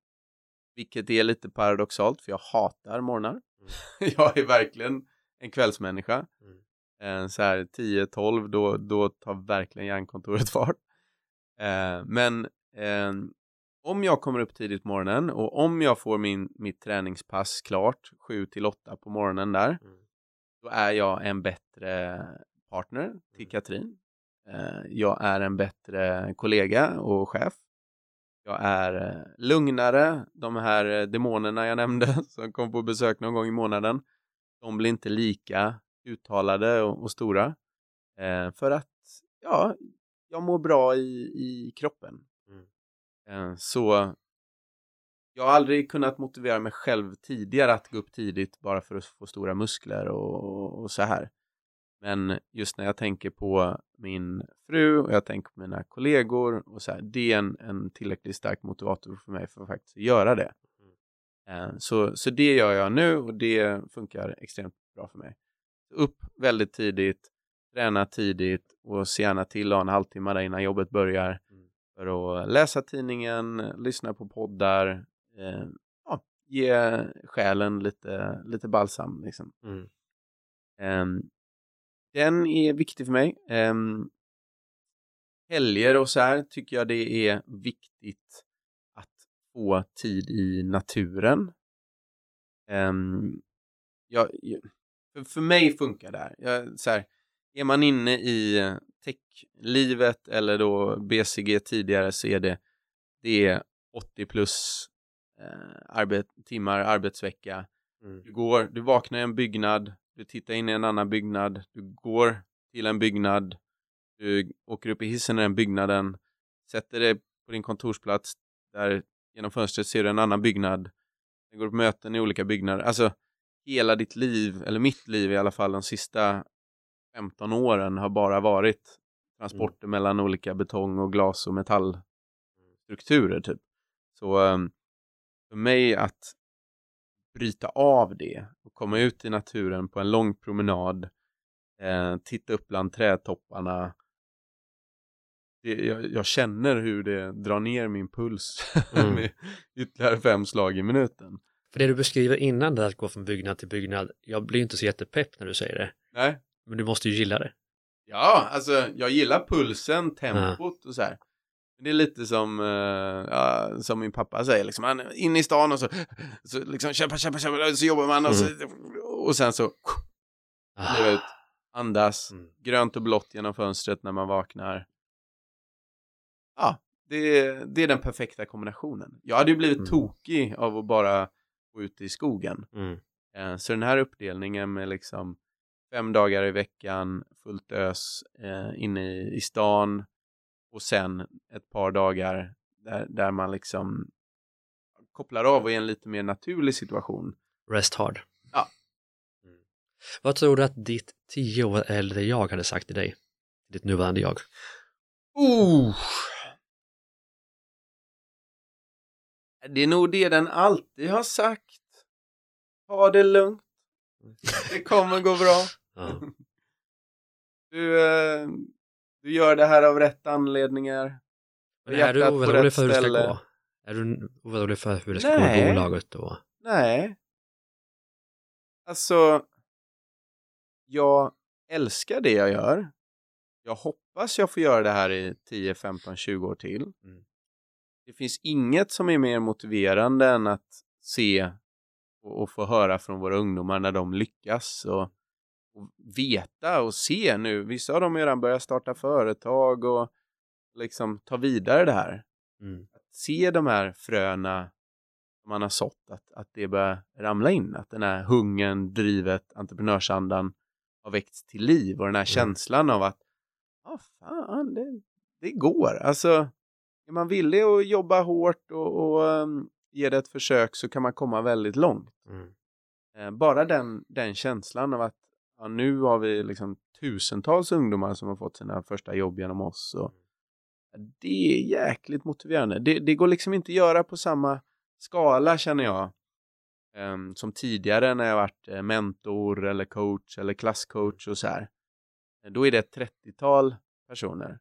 Vilket är lite paradoxalt för jag hatar morgnar. Mm. jag är verkligen en kvällsmänniska. Mm. Eh, så här 10-12 då, då tar verkligen hjärnkontoret fart. Eh, men eh, om jag kommer upp tidigt på morgonen och om jag får min, mitt träningspass klart 7 till 8 på morgonen där Mm. då är jag en bättre partner till Mm. Katrin. Eh, Jag är en bättre kollega och chef. Jag är eh, lugnare. De här eh, demonerna jag nämnde som kom på besök någon gång i månaden. De blir inte lika uttalade och, och stora. Eh, För att, ja, jag mår bra i, i kroppen. Mm. Eh, Så jag har aldrig kunnat motivera mig själv tidigare att gå upp tidigt bara för att få stora muskler och, och så här. Men just när jag tänker på min fru och jag tänker på mina kollegor och så här, det är en, en tillräckligt stark motivator för mig för att faktiskt göra det. Eh, Så, så det gör jag nu och det funkar extremt bra för mig. Upp väldigt tidigt, träna tidigt och se gärna till att ha en halvtimme där innan jobbet börjar Mm. För att läsa tidningen, lyssna på poddar, eh, ja, ge själen lite, lite balsam. Liksom. Mm. Ehm, den är viktig för mig. Um, helger och så här tycker jag det är viktigt att få tid i naturen. Jag, jag- för, för mig funkar det här. Jag, så här. Är man inne i techlivet eller då BCG tidigare så är det, det är 80 plus eh, arbet, timmar arbetsvecka. Mm. Du går, du vaknar i en byggnad, du tittar in i en annan byggnad, du går till en byggnad, du åker upp i hissen i den byggnaden, sätter dig på din kontorsplats, där genom fönstret ser du en annan byggnad, du går på möten i olika byggnader. Alltså, hela ditt liv, eller mitt liv i alla fall, de sista 15 åren har bara varit transporter mellan olika betong och glas och metallstrukturer typ. Så ehm, för mig att bryta av det och komma ut i naturen på en lång promenad, eh, titta upp bland trädtopparna. Det, jag, jag känner hur det drar ner min puls Mm. med ytterligare fem slag i minuten. För det du beskriver innan det att gå från byggnad till byggnad, jag blir inte så jättepepp när du säger det. Nej, Men du måste ju gilla det. Ja, alltså jag gillar pulsen, tempot och så här. Det är lite som, eh, ja, som min pappa säger, liksom, han är inne i stan och så, så liksom kämpa, kämpa, kämpa, så jobbar man och, så, och sen så Ah. ut, andas, Mm. grönt och blått genom fönstret när man vaknar. Ja, det, är- det är den perfekta kombinationen. Jag hade ju blivit Mm. tokig av att bara gå ut i skogen. Mm. Eh, Så den här uppdelningen med liksom fem dagar i veckan, fullt ös eh, inne i, i stan och sen ett par dagar där, där man liksom kopplar av och är i en lite mer naturlig situation. Rest hard. Ja. Mm. Vad tror du att ditt tio år äldre jag hade sagt till dig? Ditt nuvarande jag. Oh! Det är nog det den alltid har sagt. Ha det lugnt. Det kommer gå bra. Du, eh, du gör det här av rätt anledningar. Men är du orolig för hur det ska gå? Är du orolig för hur det ska gå Nej. i bolaget då? Nej. Alltså, jag älskar det jag gör. Jag hoppas jag får göra det här i 10, 15, 20 år till. Mm. Det finns inget som är mer motiverande än att se och, och få höra från våra ungdomar när de lyckas och veta och se nu. Vissa av dem har redan börjat starta företag och liksom ta vidare det här. Mm. Att se de här fröna som man har sått, att, att det börjar ramla in. Att den här hungern, drivet, entreprenörsandan har väckts till liv och den här känslan av att ja, fan, det, det går. Alltså, är man villig att jobba hårt och, och um, ge det ett försök så kan man komma väldigt långt. Mm. Eh, bara den, den känslan av att ja, nu har vi liksom tusentals ungdomar som har fått sina första jobb genom oss. Och, det är jäkligt motiverande. Det, det går liksom inte att göra på samma skala känner jag. Um, som tidigare när jag varit eh, mentor eller coach eller klasscoach och så här. Då är det ett 30-tal personer.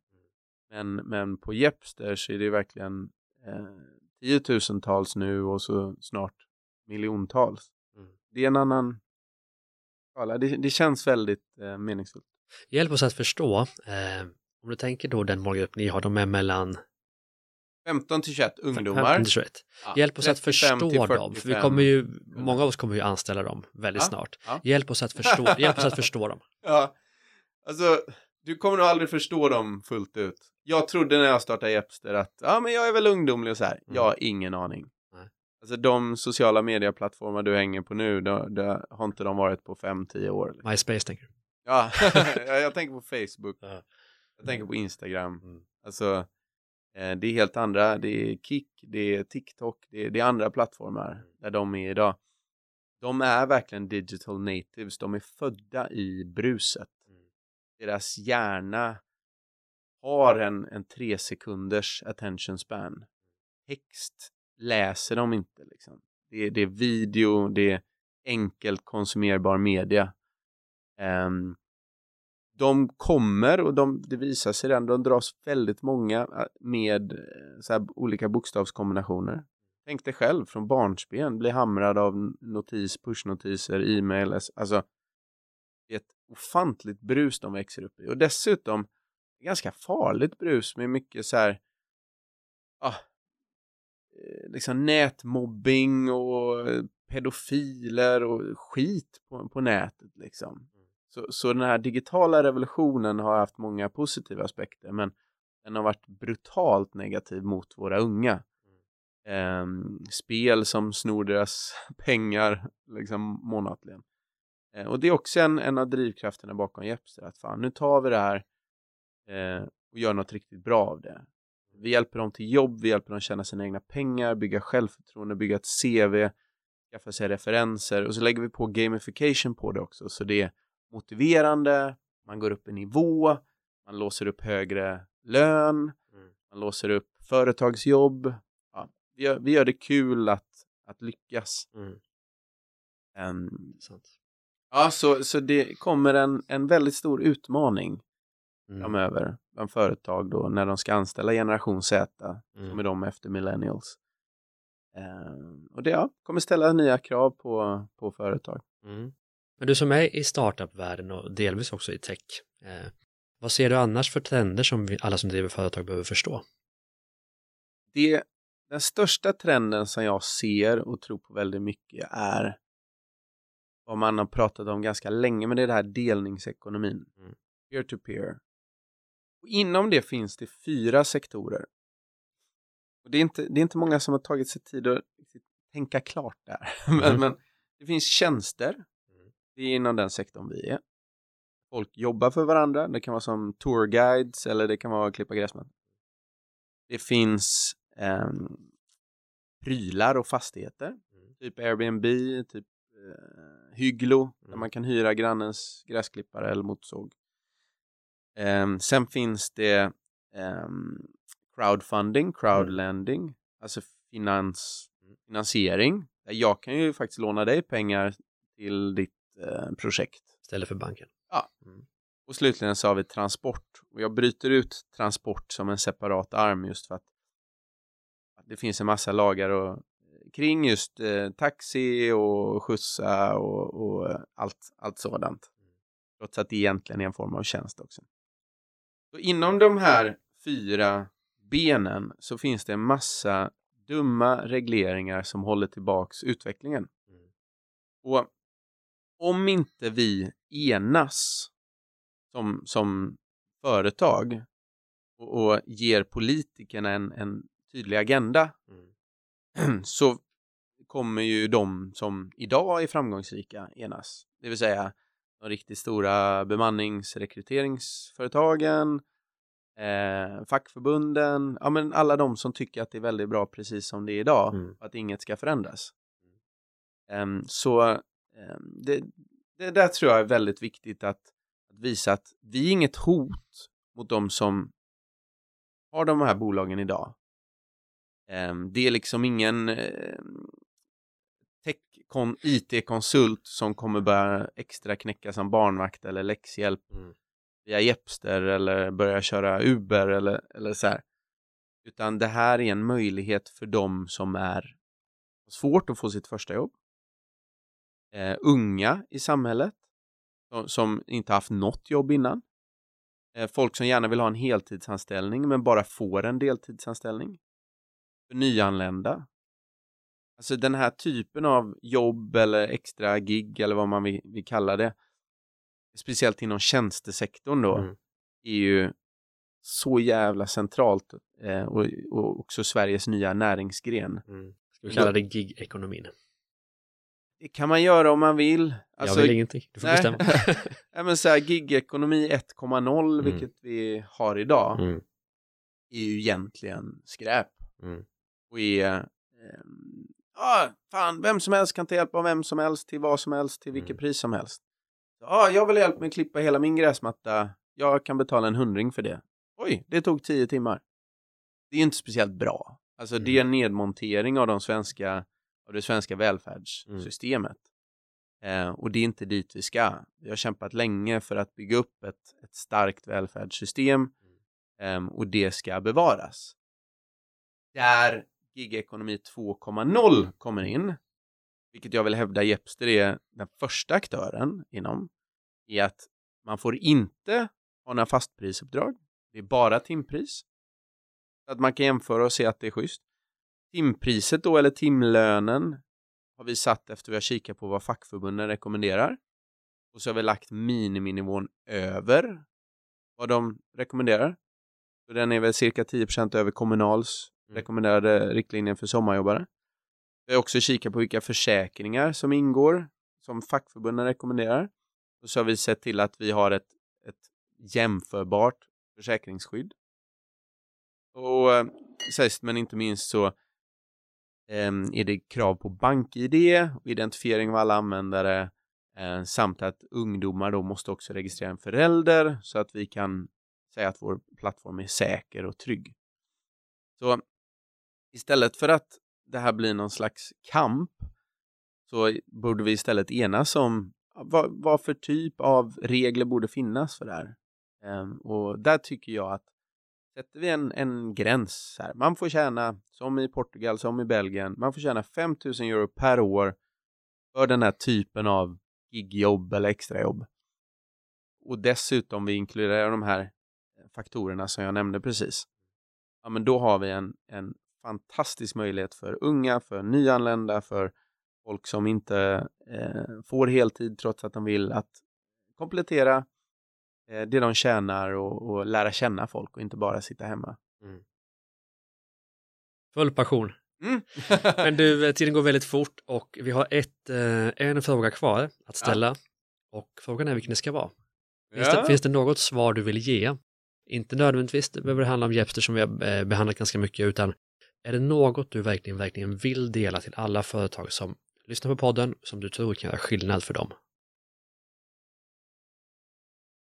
Men, men på Jepster så är det verkligen eh, tiotusentals nu och så snart miljontals. Mm. Det är en annan. Det, det känns väldigt eh, meningsfullt. Hjälp oss att förstå, eh, om du tänker då den målgrupp ni har, de är mellan 15 till 21 ungdomar. 15 till 21. Ja, Hjälp oss att 35 till förstå dem, för vi 45. kommer ju, många av oss kommer ju anställa dem väldigt Ja, snart. ja. Hjälp oss att förstå, hjälp oss att förstå dem. Ja, alltså du kommer nog aldrig förstå dem fullt ut. Jag trodde när jag startade Jepster att ja, men jag är väl ungdomlig och så här. Mm. Jag har ingen aning. Alltså de sociala medieplattformar du hänger på nu, då, då har inte de varit på 5-10 år. liksom. MySpace tänker du? Ja, jag tänker på Facebook. Ja. Jag tänker på Instagram. Mm. Alltså, eh, det är helt andra. Det är Kik, det är TikTok, det är, det är andra plattformar där de är idag. De är verkligen digital natives. De är födda i bruset. Mm. Deras hjärna har en, en tre sekunders attention span. Text läser de inte liksom. Det, är- det är video, det är enkelt konsumerbar media. Um, de kommer och de, det visar sig redan, de dras väldigt många eh, med eh, så här, olika bokstavskombinationer. Tänk dig själv från barnsben, bli hamrad av notis, pushnotiser, e-mail, alltså det är ett ofantligt brus de växer upp i. Och dessutom ett ganska farligt brus med mycket så här, ah, liksom nätmobbing och pedofiler och skit på, på nätet liksom. Så, så den här digitala revolutionen har haft många positiva aspekter men den har varit brutalt negativ mot våra unga. Ehm, spel som snor deras pengar liksom månatligen. Eh, och det är också en, en av drivkrafterna bakom Jepster, att fan nu tar vi det här eh, och gör något riktigt bra av det. Vi hjälper dem till jobb, vi hjälper dem tjäna sina egna pengar, bygga självförtroende, bygga ett CV, skaffa sig referenser och så lägger vi på gamification på det också så det är motiverande, man går upp en nivå, man låser upp högre lön, Mm. man låser upp företagsjobb. Ja, vi, gör, vi gör det kul att, att lyckas. Mm. Sant. ja, så, så det kommer en, en väldigt stor utmaning Mm. framöver bland företag då när de ska anställa generation Z som är Mm. de efter millennials. Ehm, och det ja, kommer ställa nya krav på, på företag. Mm. Men du som är i startup-världen och delvis också i tech, eh, vad ser du annars för trender som vi, alla som driver företag behöver förstå? Det, den största trenden som jag ser och tror på väldigt mycket är vad man har pratat om ganska länge, men det är det här delningsekonomin. Mm. Och inom det finns det fyra sektorer. Och det, är inte, det är inte många som har tagit sig tid att tänka klart där. men, Mm. men det finns tjänster. Mm. Det är inom den sektorn vi är. Folk jobbar för varandra. Det kan vara som tourguides eller det kan vara klippa gräsmattor. Det finns ehm, prylar och fastigheter. Mm. Typ Airbnb, typ eh, Hygglo, där Mm. man kan hyra grannens gräsklippare eller motorsåg. Ehm, sen finns det ehm, crowdfunding, crowdlending, alltså finans, Mm. finansiering. Jag kan ju faktiskt låna dig pengar till ditt eh, projekt. Istället för banken. Och slutligen så har vi transport. Och jag bryter ut transport som en separat arm just för att att det finns en massa lagar och, kring just eh, taxi och skjutsa och, och allt, allt sådant. Trots att det egentligen är en form av tjänst också. Så inom de här fyra benen så finns det en massa dumma regleringar som håller tillbaks utvecklingen. Mm. Och om inte vi enas som, som företag och, och ger politikerna en, en tydlig agenda Mm. så kommer ju de som idag är framgångsrika enas. Det vill säga de riktigt stora bemanningsrekryteringsföretagen, eh, fackförbunden, ja men alla de som tycker att det är väldigt bra precis som det är idag Mm. att inget ska förändras. Em, så em, det, det där tror jag är väldigt viktigt att, att visa att vi är inget hot mot de som har de här bolagen idag. Em, det är liksom ingen tech-kon- IT-konsult som kommer börja extra knäcka som barnvakt eller läxhjälp Mm. via Jepster eller börja köra Uber eller, eller så här. Utan det här är en möjlighet för dem som är svårt att få sitt första jobb. Eh, unga i samhället som, som inte haft något jobb innan. Eh, folk som gärna vill ha en heltidsanställning men bara får en deltidsanställning. För nyanlända. Alltså den här typen av jobb eller extra gig eller vad man vill, vill kalla det. Speciellt inom tjänstesektorn då Mm. är ju så jävla centralt eh, och, och också Sveriges nya näringsgren. Mm. Ska vi kalla det gig-ekonomin? Det kan man göra om man vill. Alltså, jag vill ingenting, du får nej. bestämma. ja, men så här, gig-ekonomi 1.0, Mm. vilket vi har idag, Mm. är ju egentligen skräp. Mm. Och är, ja, fan, vem som helst kan ta hjälp av vem som helst till vad som helst, till vilket Mm. pris som helst. Ja, jag vill ha hjälp med att klippa hela min gräsmatta. Jag kan betala en hundring för det. Oj, det tog tio timmar. Det är inte speciellt bra. Alltså det är en nedmontering av de svenska, av det svenska välfärdssystemet. Eh, och det är inte dit vi ska. Vi har kämpat länge för att bygga upp ett, ett starkt välfärdssystem ehm, och det ska bevaras. Där gigekonomi 2.0 kommer in, vilket jag vill hävda Jepster är den första aktören inom, är att man får inte ha några fastprisuppdrag. Det är bara timpris. Så att man kan jämföra och se att det är schysst. Timpriset då, eller timlönen, har vi satt efter vi har kikat på vad fackförbunden rekommenderar. Och så har vi lagt miniminivån över vad de rekommenderar. Så den är väl cirka 10% över Kommunals Mm. rekommenderade riktlinjer för sommarjobbare. Vi har också kikat på vilka försäkringar som ingår, som fackförbunden rekommenderar. Och så har vi sett till att vi har ett, ett jämförbart försäkringsskydd. Och eh, sist men inte minst så eh, är det krav på bank-id och identifiering av alla användare eh, samt att ungdomar då måste också registrera en förälder så att vi kan säga att vår plattform är säker och trygg. Så istället för att det här blir någon slags kamp så borde vi istället enas om vad, vad för typ av regler borde finnas för det här. Um, och där tycker jag att sätter vi en, en gräns här, man får tjäna, som i Portugal, som i Belgien, man får tjäna 5000 euro per år för den här typen av gigjobb eller extrajobb. Och dessutom vi inkluderar de här faktorerna som jag nämnde precis. Ja, men då har vi en, en fantastisk möjlighet för unga, för nyanlända, för folk som inte eh, får heltid trots att de vill att komplettera eh, det de tjänar och, och lära känna folk och inte bara sitta hemma. Full passion. Mm. Men du, eh, tiden går väldigt fort och vi har ett, eh, en fråga kvar att ställa. Och frågan är vilken det ska vara. Finns, Ja. det, finns det något svar du vill ge? Inte nödvändigtvis det behöver handla om Jepster som vi har eh, behandlat ganska mycket, utan är det något du verkligen, verkligen vill dela till alla företag som lyssnar på podden, som du tror kan göra skillnad för dem?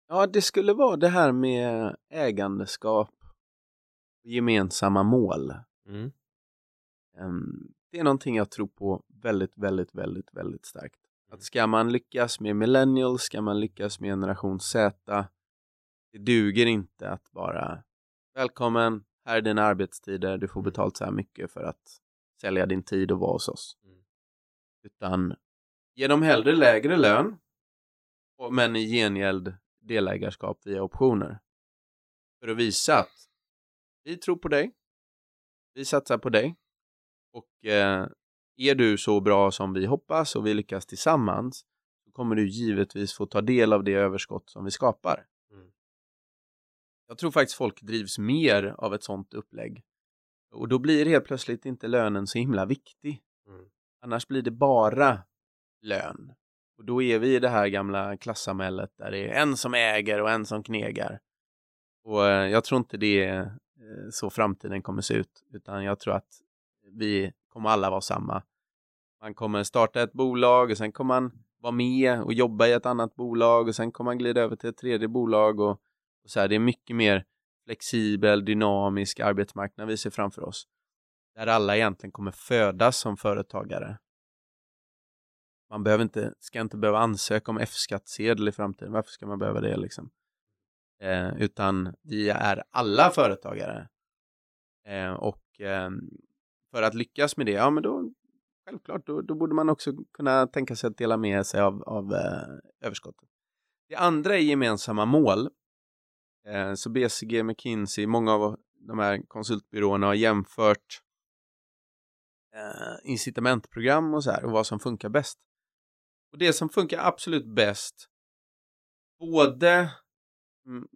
Ja, det skulle vara det här med ägandeskap och gemensamma mål. Mm. Ehm, Det är någonting jag tror på väldigt, väldigt, väldigt, väldigt starkt. Att ska man lyckas med millennials, ska man lyckas med generation Z, det duger inte att bara välkommen, här är dina arbetstider, du får betalt så här mycket för att sälja din tid och vara hos oss. Mm. Utan ge dem hellre lägre lön, men i gengäld delägarskap via optioner. för att visa att vi tror på dig, vi satsar på dig och eh, är du så bra som vi hoppas och vi lyckas tillsammans så kommer du givetvis få ta del av det överskott som vi skapar. Jag tror faktiskt folk drivs mer av ett sånt upplägg och då blir helt plötsligt inte lönen så himla viktig. Mm. Annars blir det bara lön. Och då är vi i det här gamla klassamhället där det är en som äger och en som knegar. Och eh, jag tror inte det är eh, så framtiden kommer se ut, utan jag tror att vi kommer alla vara samma. Man kommer starta ett bolag och sen kommer man vara med och jobba i ett annat bolag och sen kommer man glida över till ett tredje bolag och, och så här, det är mycket mer flexibel, dynamisk arbetsmarknad vi ser framför oss. Där alla egentligen kommer födas som företagare. Man behöver inte, ska inte behöva ansöka om F-skattsedel i framtiden. Varför ska man behöva det liksom? Eh, utan vi är alla företagare. Eh, och eh, för att lyckas med det, ja men då självklart, då, då borde man också kunna tänka sig att dela med sig av, av eh, överskottet. Det andra är gemensamma mål. Eh, så BCG, McKinsey, många av de här konsultbyråerna har jämfört eh, incitamentprogram och så här och vad som funkar bäst. Och det som funkar absolut bäst, både mm,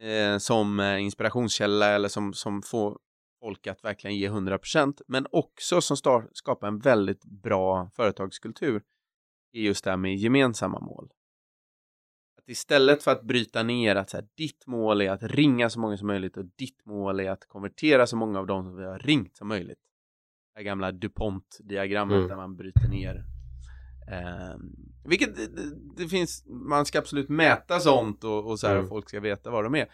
eh, som eh, inspirationskälla eller som, som får folk att verkligen ge 100% men också som skapar en väldigt bra företagskultur är just det här med gemensamma mål. Att istället för att bryta ner att så här, ditt mål är att ringa så många som möjligt och ditt mål är att konvertera så många av dem som vi har ringt som möjligt. Det gamla DuPont-diagrammet Mm. där man bryter ner Eh, vilket det, det, finns, man ska absolut mäta sånt och, och så här, Mm. och folk ska veta vad de är.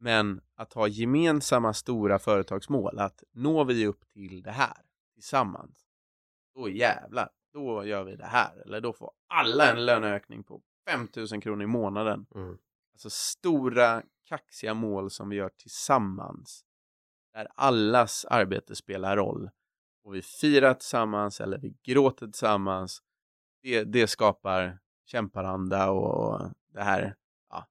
Men att ha gemensamma stora företagsmål, att når vi upp till det här tillsammans, då jävlar, då gör vi det här. Eller då får alla en löneökning på 5000 kronor i månaden. Mm. Alltså stora kaxiga mål som vi gör tillsammans. Där allas arbete spelar roll. Och vi firar tillsammans eller vi gråter tillsammans. Det, det skapar kämparanda och det här. Ja,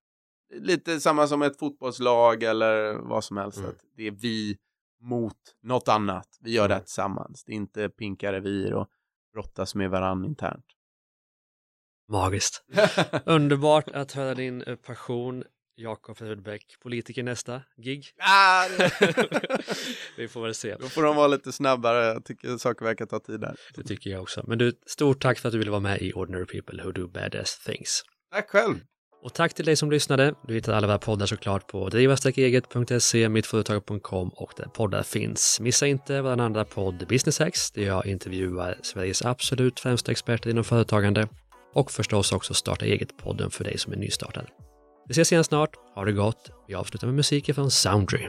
lite samma som ett fotbollslag eller vad som helst. Mm. Det är vi mot något annat. Vi gör det här Mm. tillsammans. Det är inte pinka revir och brottas med varann internt. Magiskt. Underbart att höra din eh, passion, Jakob Rudbeck, politiker nästa gig. Ah, Vi får väl se. Då får de vara lite snabbare. Jag tycker saker verkar ta tid där. Det tycker jag också. Men du, stort tack för att du ville vara med i Ordinary People Who Do Badass Things. Tack själv. Och tack till dig som lyssnade. Du hittar alla våra poddar såklart på driva-eget.se, mittföretag.com och där poddar finns. Missa inte vår andra podd Business Hacks där jag intervjuar Sveriges absolut främsta experter inom företagande och förstås också Starta eget-podden för dig som är nystartad. Vi ses igen snart. Ha det gott. Vi avslutar med musiken från Soundry.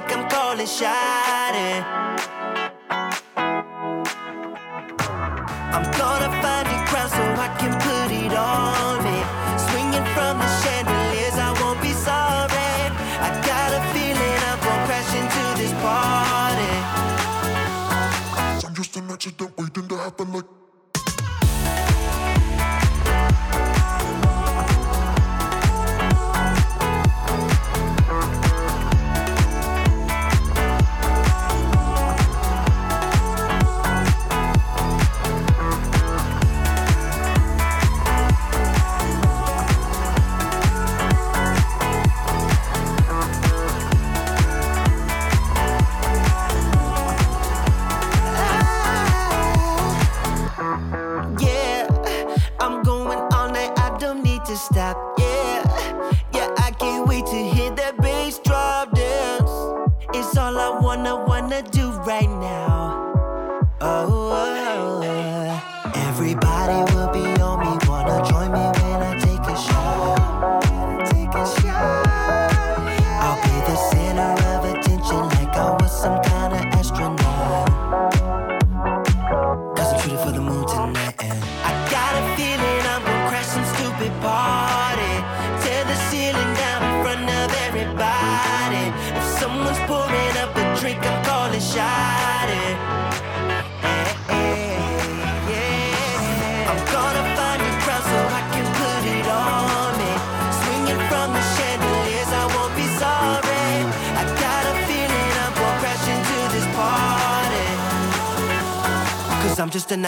Up I'm calling shot. I'm gonna find a crown so I can put it on me. Swinging from the chandeliers, I won't be sorry. I got a feeling I'm gonna crash into this party. I'm just an accident waiting to happen like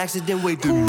accident way.